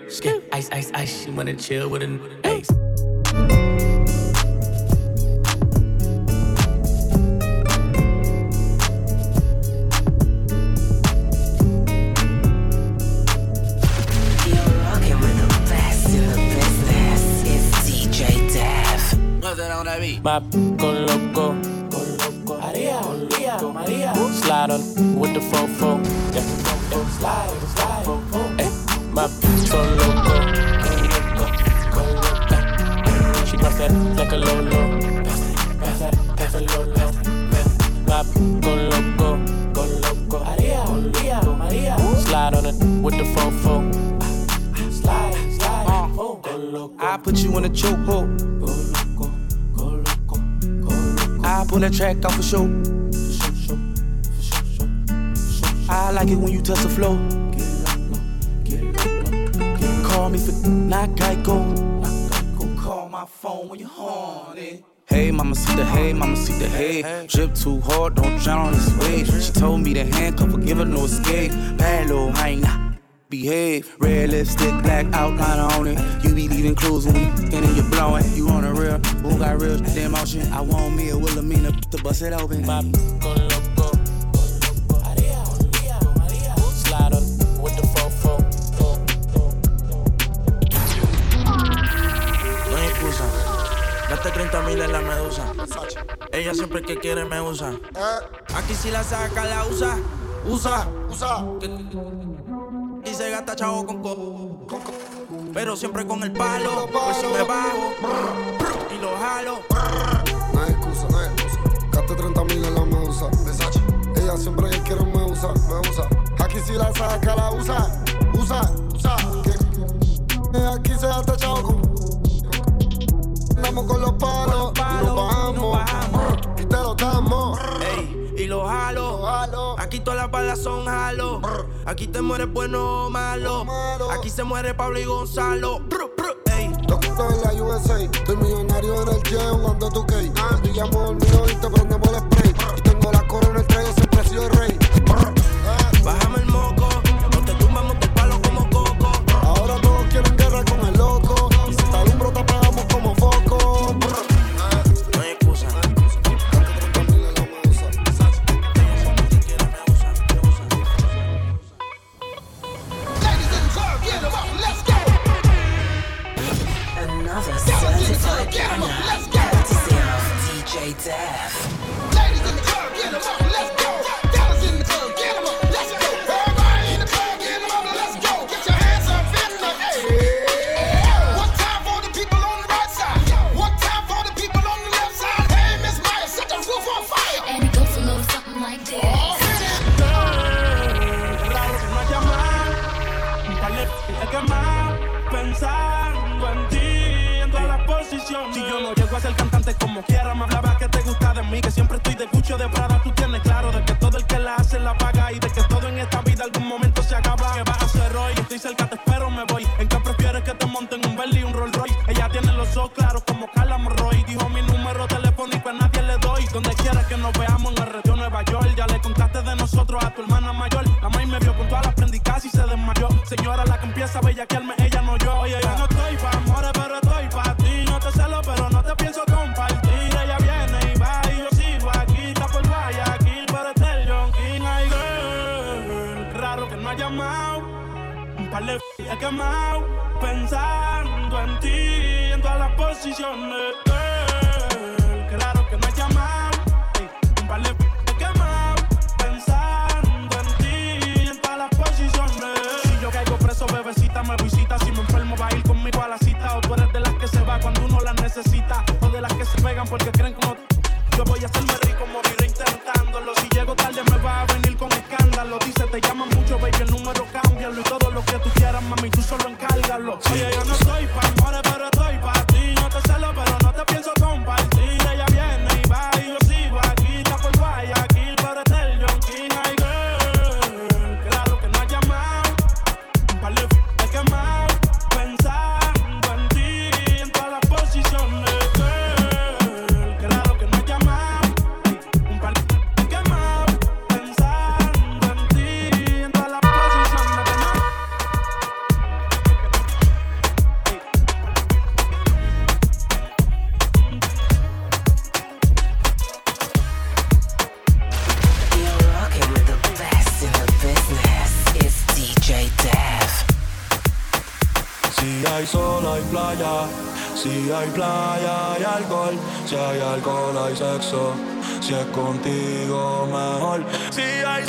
Ice, ice, ice, she wanna chill with an ace. My go loco, go loco. Maria, Maria, Maria. Slide on with the fofo. Yeah, yeah. Slide, slide. Hey, my go loco, go loco, go loco. She bust that like a lolo. Pass that, pass that lolo. My go loco, go loco. Maria, Maria, Maria. Slide on it with the fofo. Slide, slide. Oh, go loco. I put you in a chokehold. I pull that track off for show. I like it when you touch the flow. Call me for not Geico. Call my phone when you're horny. Hey, mama, see the hay, mama, see the hay. Drip too hard, don't drown on this wave. She told me to handcuff her, give her no escape. Bad little hyena. Behave, red lipstick, black outline on it. You be leaving clues when we f***ing and you blowing. You on a real, who got real damn motion? I want me a Wilhelmina to bust it open. Bop, go loco, Slide on the fofo. No hay excusa. Gaste 30 mil en la medusa. Ella siempre que quiere me usa. Eh. Aquí si la saca, la usa. Usa, usa. Y se gasta chavo con co. Pero siempre con el palo. Por si me bajo. Y lo jalo. No hay excusa, no hay excusa. Gaste 30 mil en la medusa. Ella siempre que quiere me usa, me usa. Aquí si la saca, la usa. Usa, usa. Aquí se gasta chavo con. Andamos con los palos, y nos bajamos. Y te lo damos. Ey, y lo jalo. Aquí todas las balas son jalo. Aquí te mueres bueno o malo. Aquí se muere Pablo y Gonzalo. Loquito en la USA, estoy millonario en el jet jugando tu gay. Te pillamos dormido y te prendemos el spray. Y tengo la corona, el traje, siempre he sido el rey. Bájame el Si hay playa hay alcohol, si hay alcohol hay sexo, si es contigo mejor, si hay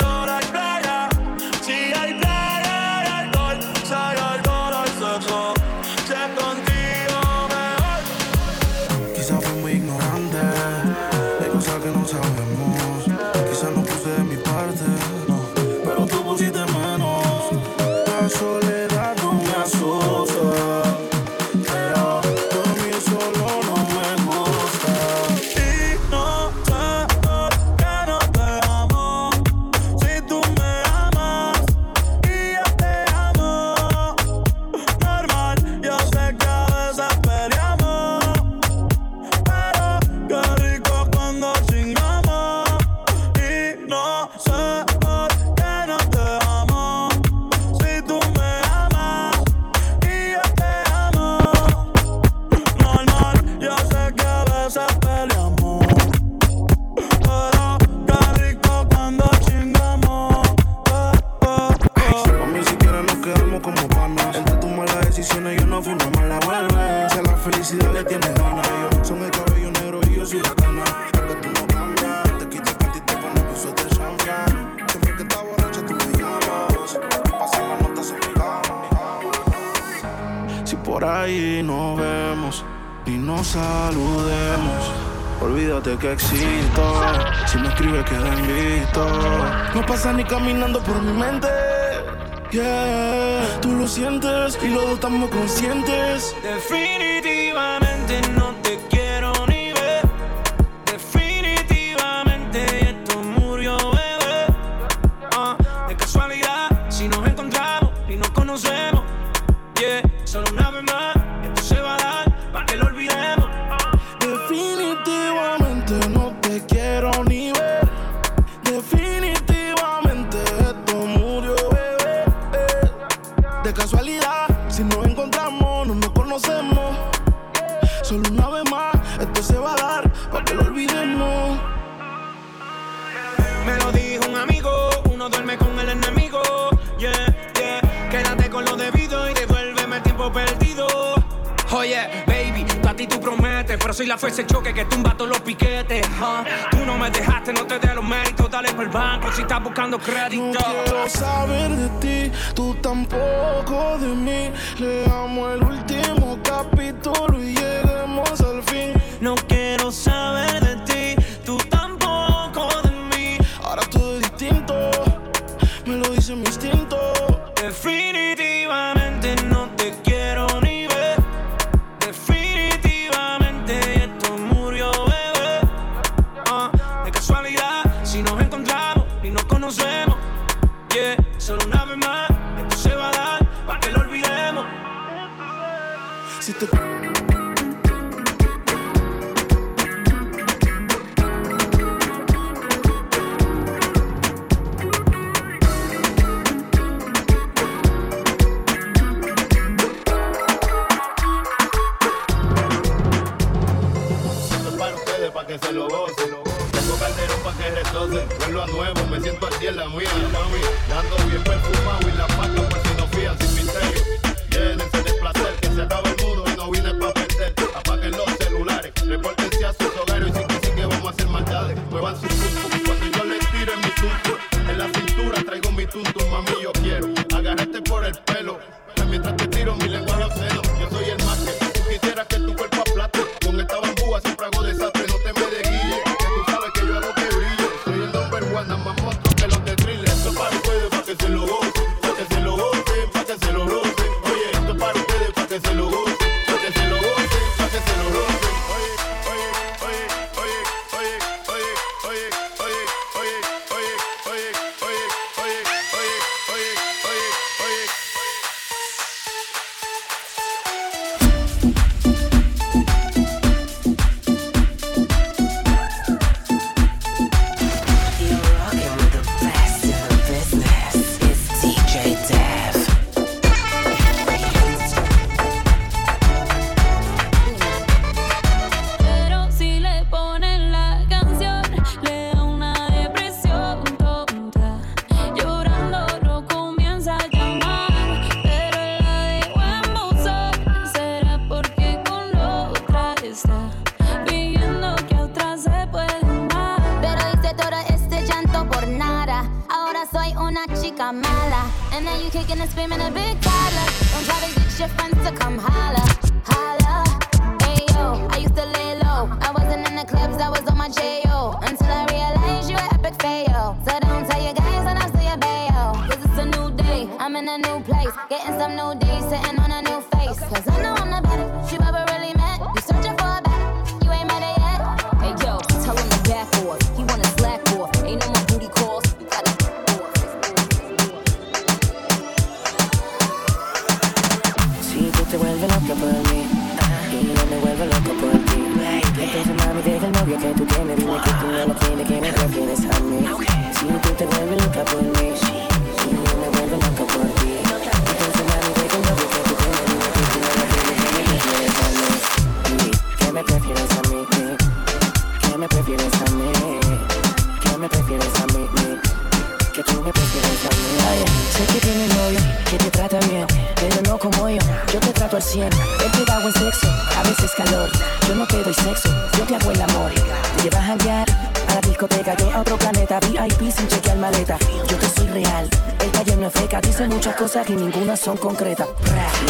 pienso muchas cosas y ninguna son concretas.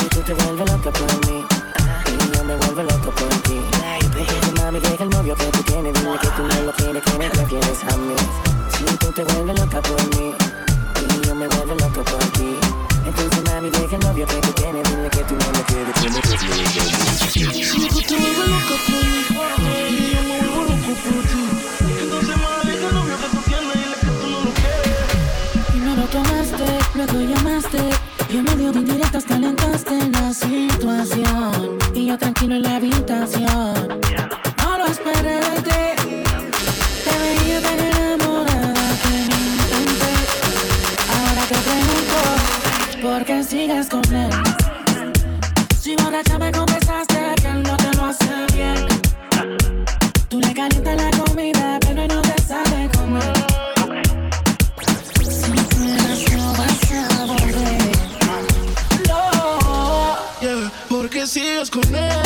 Y tú te vuelves loca por mí. Y yo me vuelvo loco por ti. Baby, mami, llega el novio que tú tienes. Dile que tú no lo quieres, que me prefieres a mí. Y tú te vuelves loca por mí. Y yo me vuelvo loco por ti. Entonces, mami, llega el novio que tú tienes. Dile que tú no lo quieres, que me prefieres a mí. tú te vuelves loca por mí. Y yo me vuelvo loco por ti. Entonces, mami, llega el novio que tú tienes. Dile que tú no lo quieres. Y no lo tomaste. Luego llamaste y en medio de indirectas calentaste la situación. Y yo tranquilo en la habitación. No lo esperé de ti. Te veía tan enamorada que me intenté. Ahora te pregunto, ¿por qué sigues con él? Si borracha me gonna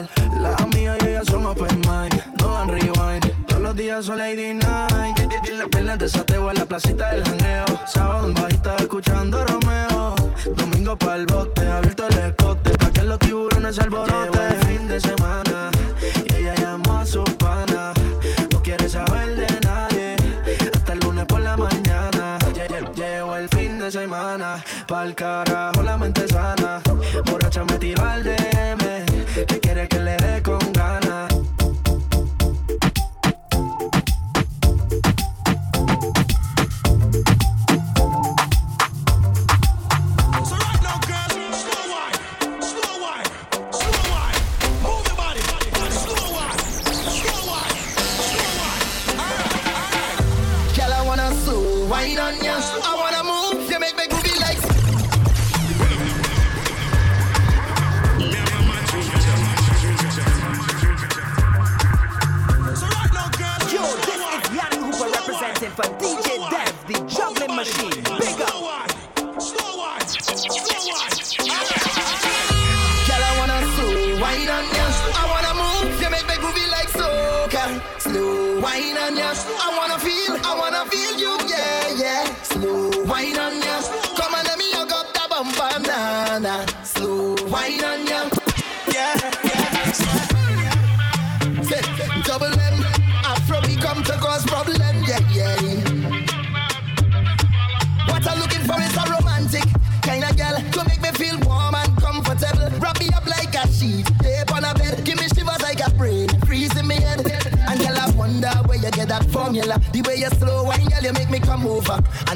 normal. Las amigas y ellas son open mind, no dan rewind. Todos los días son lady night. Y las piernas de sateo en la placita del janeo. Sábado en bajita escuchando Romeo. Domingo pa'l bote, abierto el escote. Pa' que los tiburones alboroten. Llevo el fin de semana y ella llamó a su pana. No quiere saber de nadie hasta el lunes por la mañana. Llevo el fin de semana pa'l carajo la mente sana. Borracha me tiró al de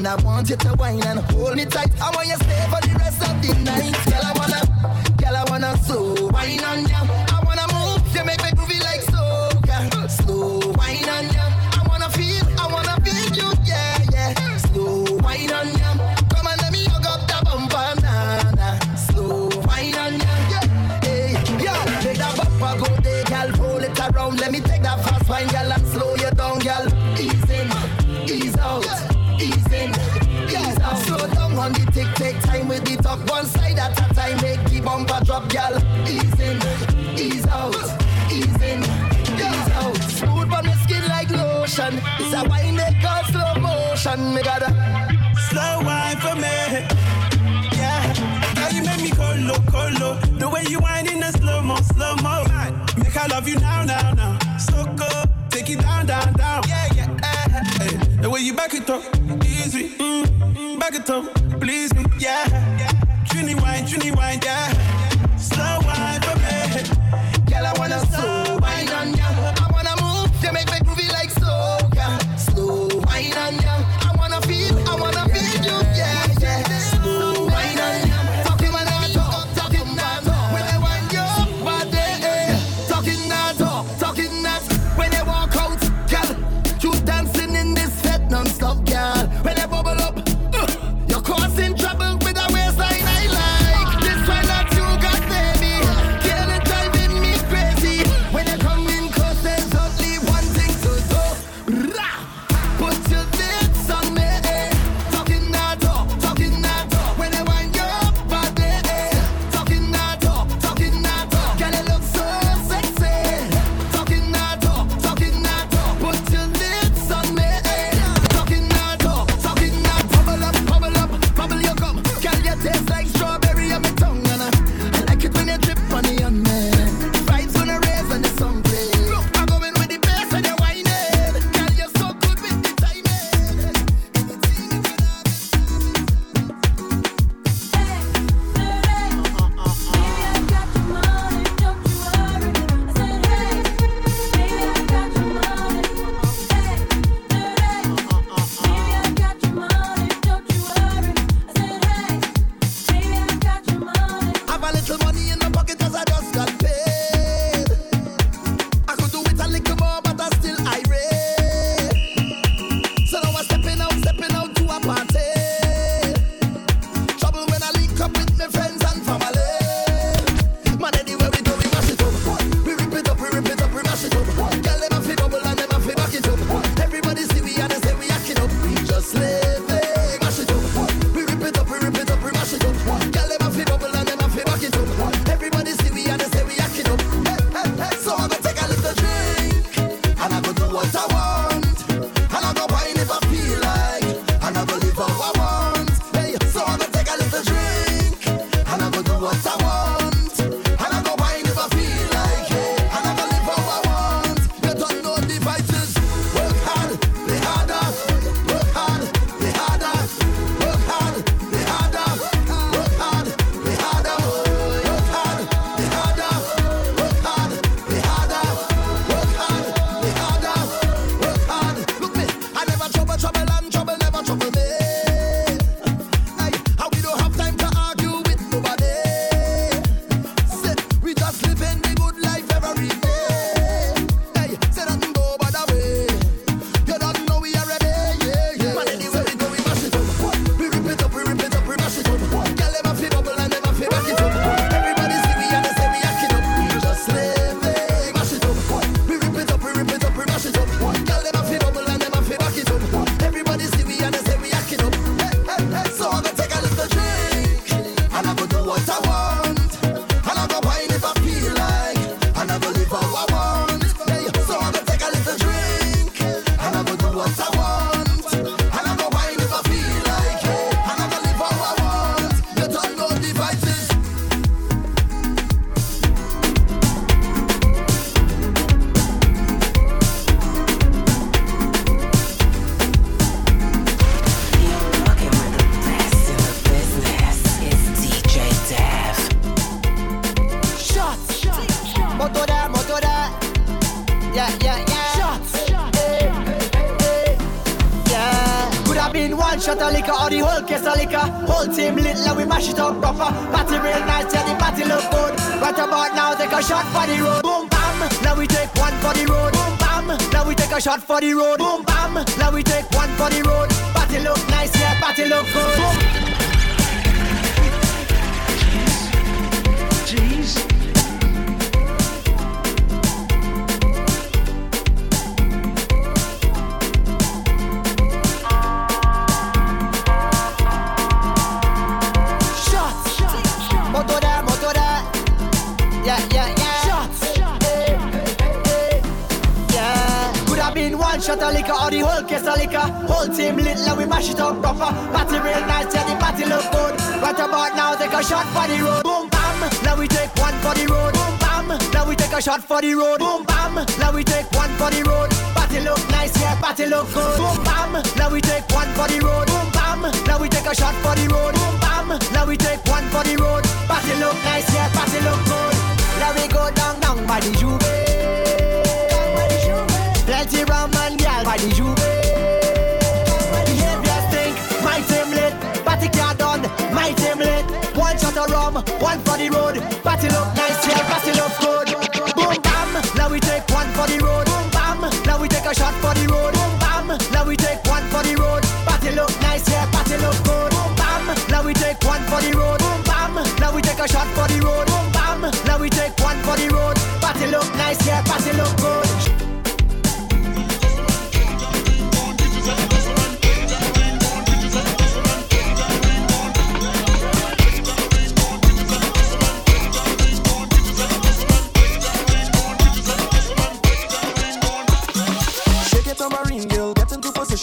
And I want you to whine and hold me tight. I want you to stay for the rest of the night. Girl, I wanna It's a wine they slow motion. Me gotta slow wine for me. Yeah, now you make me colo colo. The way you wine in a slow mo, slow mo. Make I love you now, now, now. So cool, take it down, down, down. Yeah, yeah. yeah. eh. The way you back it up, easy. Mm, mm, back it up, please me. Yeah, Trini wine, Trini wine, yeah.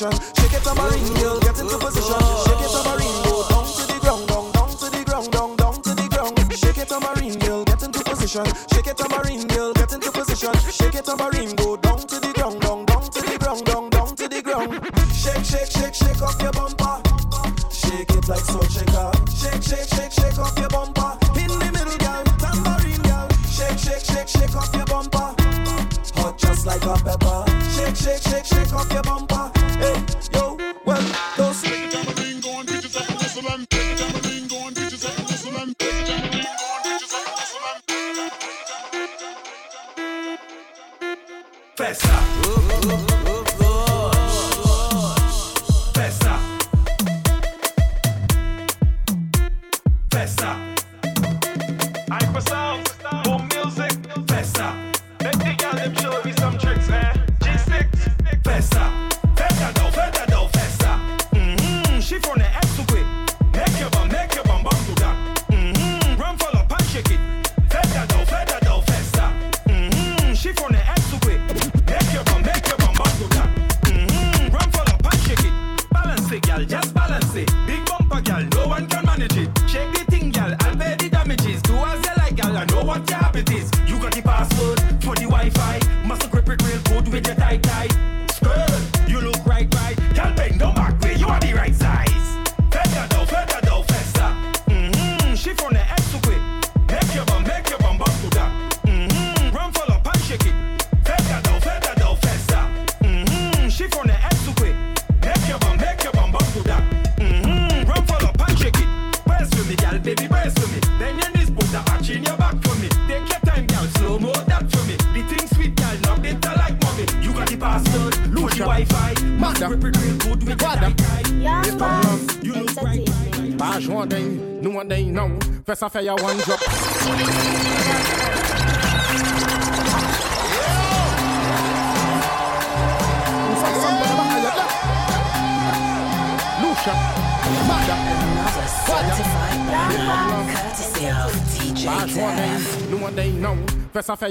position. Shake it, tambourine girl, get into position. Shake it, tambourine, go down to the ground, down, down to the ground, down, down to the ground. Shake it, tambourine girl, get into position. Shake it, tambourine girl, get into position. Shake it, tambourine, go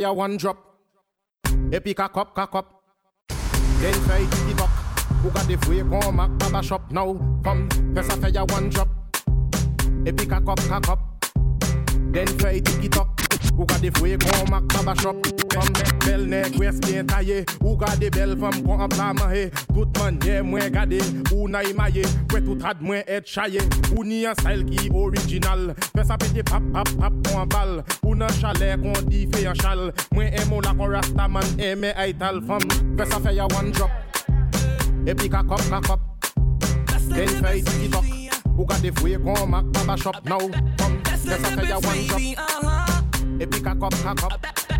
fire one drop. Epic a cup, cock cup. Then fire to the buck. Who got the free come mac, baba shop now? Come, press a fire one drop. Epic a cup, cock cup. Then fire to the talk. Who got the free come mac, baba shop wef bien taye Ou gade bel fam kon an pla manye Tout manye mwen gade. Ou na imaye Kwe tout had mwen et chaye Ou ni an style ki original? Fè sa pete pap pap pap kon bal. Ou nan chalet kon di fe an chal? Mwen emo la kon rasta man eme aital fam. Fè sa fè ya one drop. Epi ka kop na kop. Den fè yi tiki tok. Ou gade fwe kon mak baba shop now? Fè sa fè ya one drop. Epi ka kop ka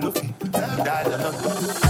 no fit, die for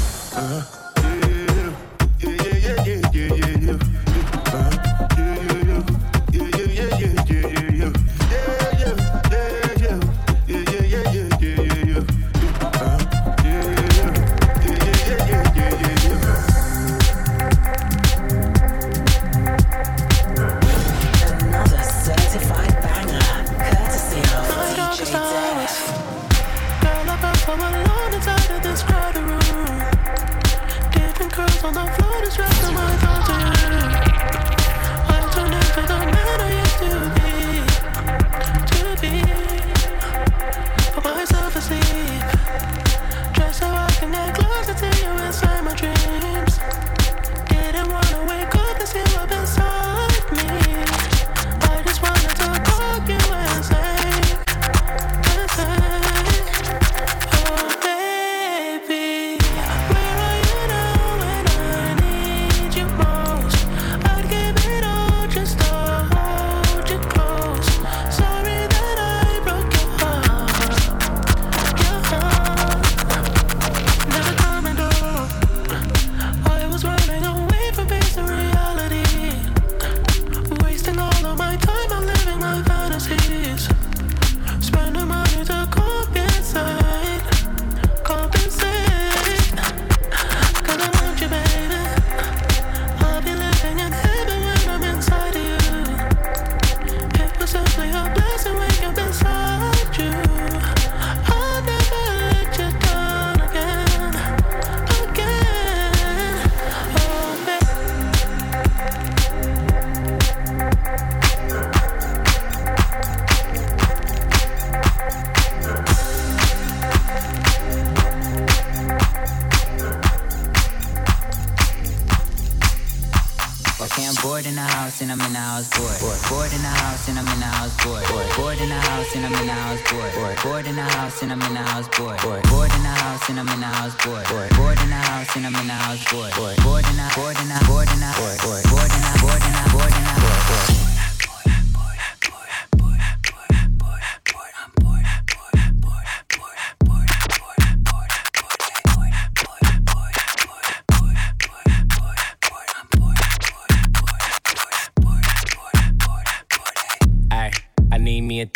Okay, I'm bored in the house and I'm in the house bored. Bored in the house and I'm in the house bored. Bored in the house and I'm in the house bored. Bored in the house and I'm in the house bored. Bored in the house and I'm in the house bored. Bored in the house and I'm in the house bored. Bored in the bored in the bored in the bored in the bored in the bored in the bored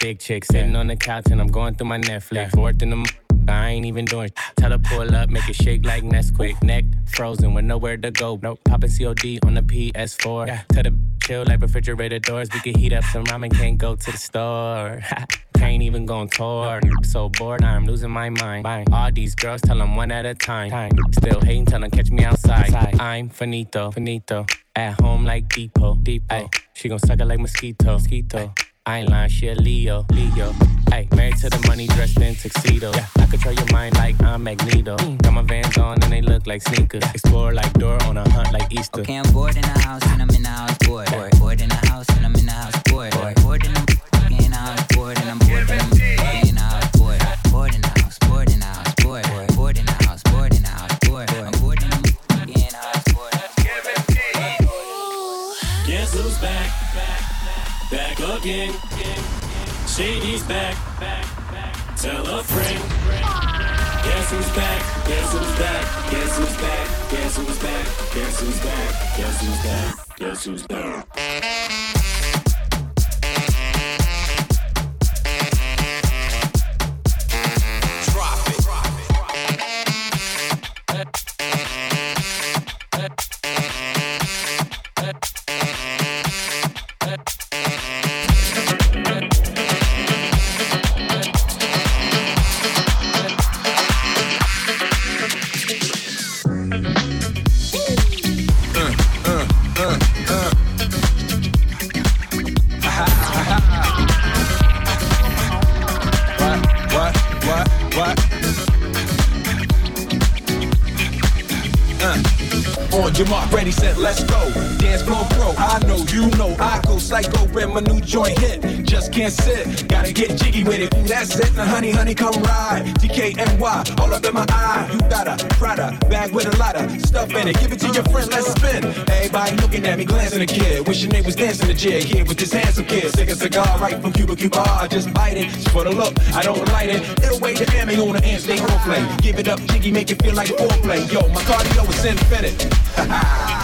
need me a thick chick sitting on the couch and I'm going through my Netflix. Fourth in the m- I ain't even doing. sh- Tell her pull up, make it shake like Nesquik. Neck frozen with nowhere to go. Nope. Popping COD on the PS4. Tell the chill like refrigerator doors. We can heat up some ramen, can't go to the store. Can't even go on tour. So bored, I'm losing my mind. All these girls tell them one at a time. Still hating, tell them catch me outside. I'm finito, finito. At home like Depot, Depot. she gon' suck it like mosquito, mosquito. I ain't lying, she a Leo, Leo. Ay, married to the money, dressed in tuxedo. Yeah, I control your mind like I'm Magneto. Mm. Got my vans on and they look like sneakers. Explore like door on a hunt like Easter. Okay, I'm bored in the house and I'm in the house bored. Bored in the house and I'm in the house bored. Bored in the in the house bored and I'm bored in the again. Shady's back. Tell a friend. Guess who's back? Guess who's back? Guess who's back? Guess who's back? Guess who's back? Guess who's back? Guess who's back? Your mark, let's go. Pro, I know, you know, I go psycho when my new joint hit. Just can't sit, gotta get jiggy with it. That's it, now honey, honey, come ride. DKNY, all up in my eye. You got a Prada bag with a lot of stuff in it. Give it to your friend, let's spin. Everybody looking at me, glancing a kid. Wishing they was dancing the jig here with this handsome kid. Sick a cigar right from Cuba Cuba. I just bite it, just for the look. I don't light it. It'll wait the ammo on the end, stay on play. Give it up, jiggy, make it feel like foreplay. Yo, my cardio is infinite.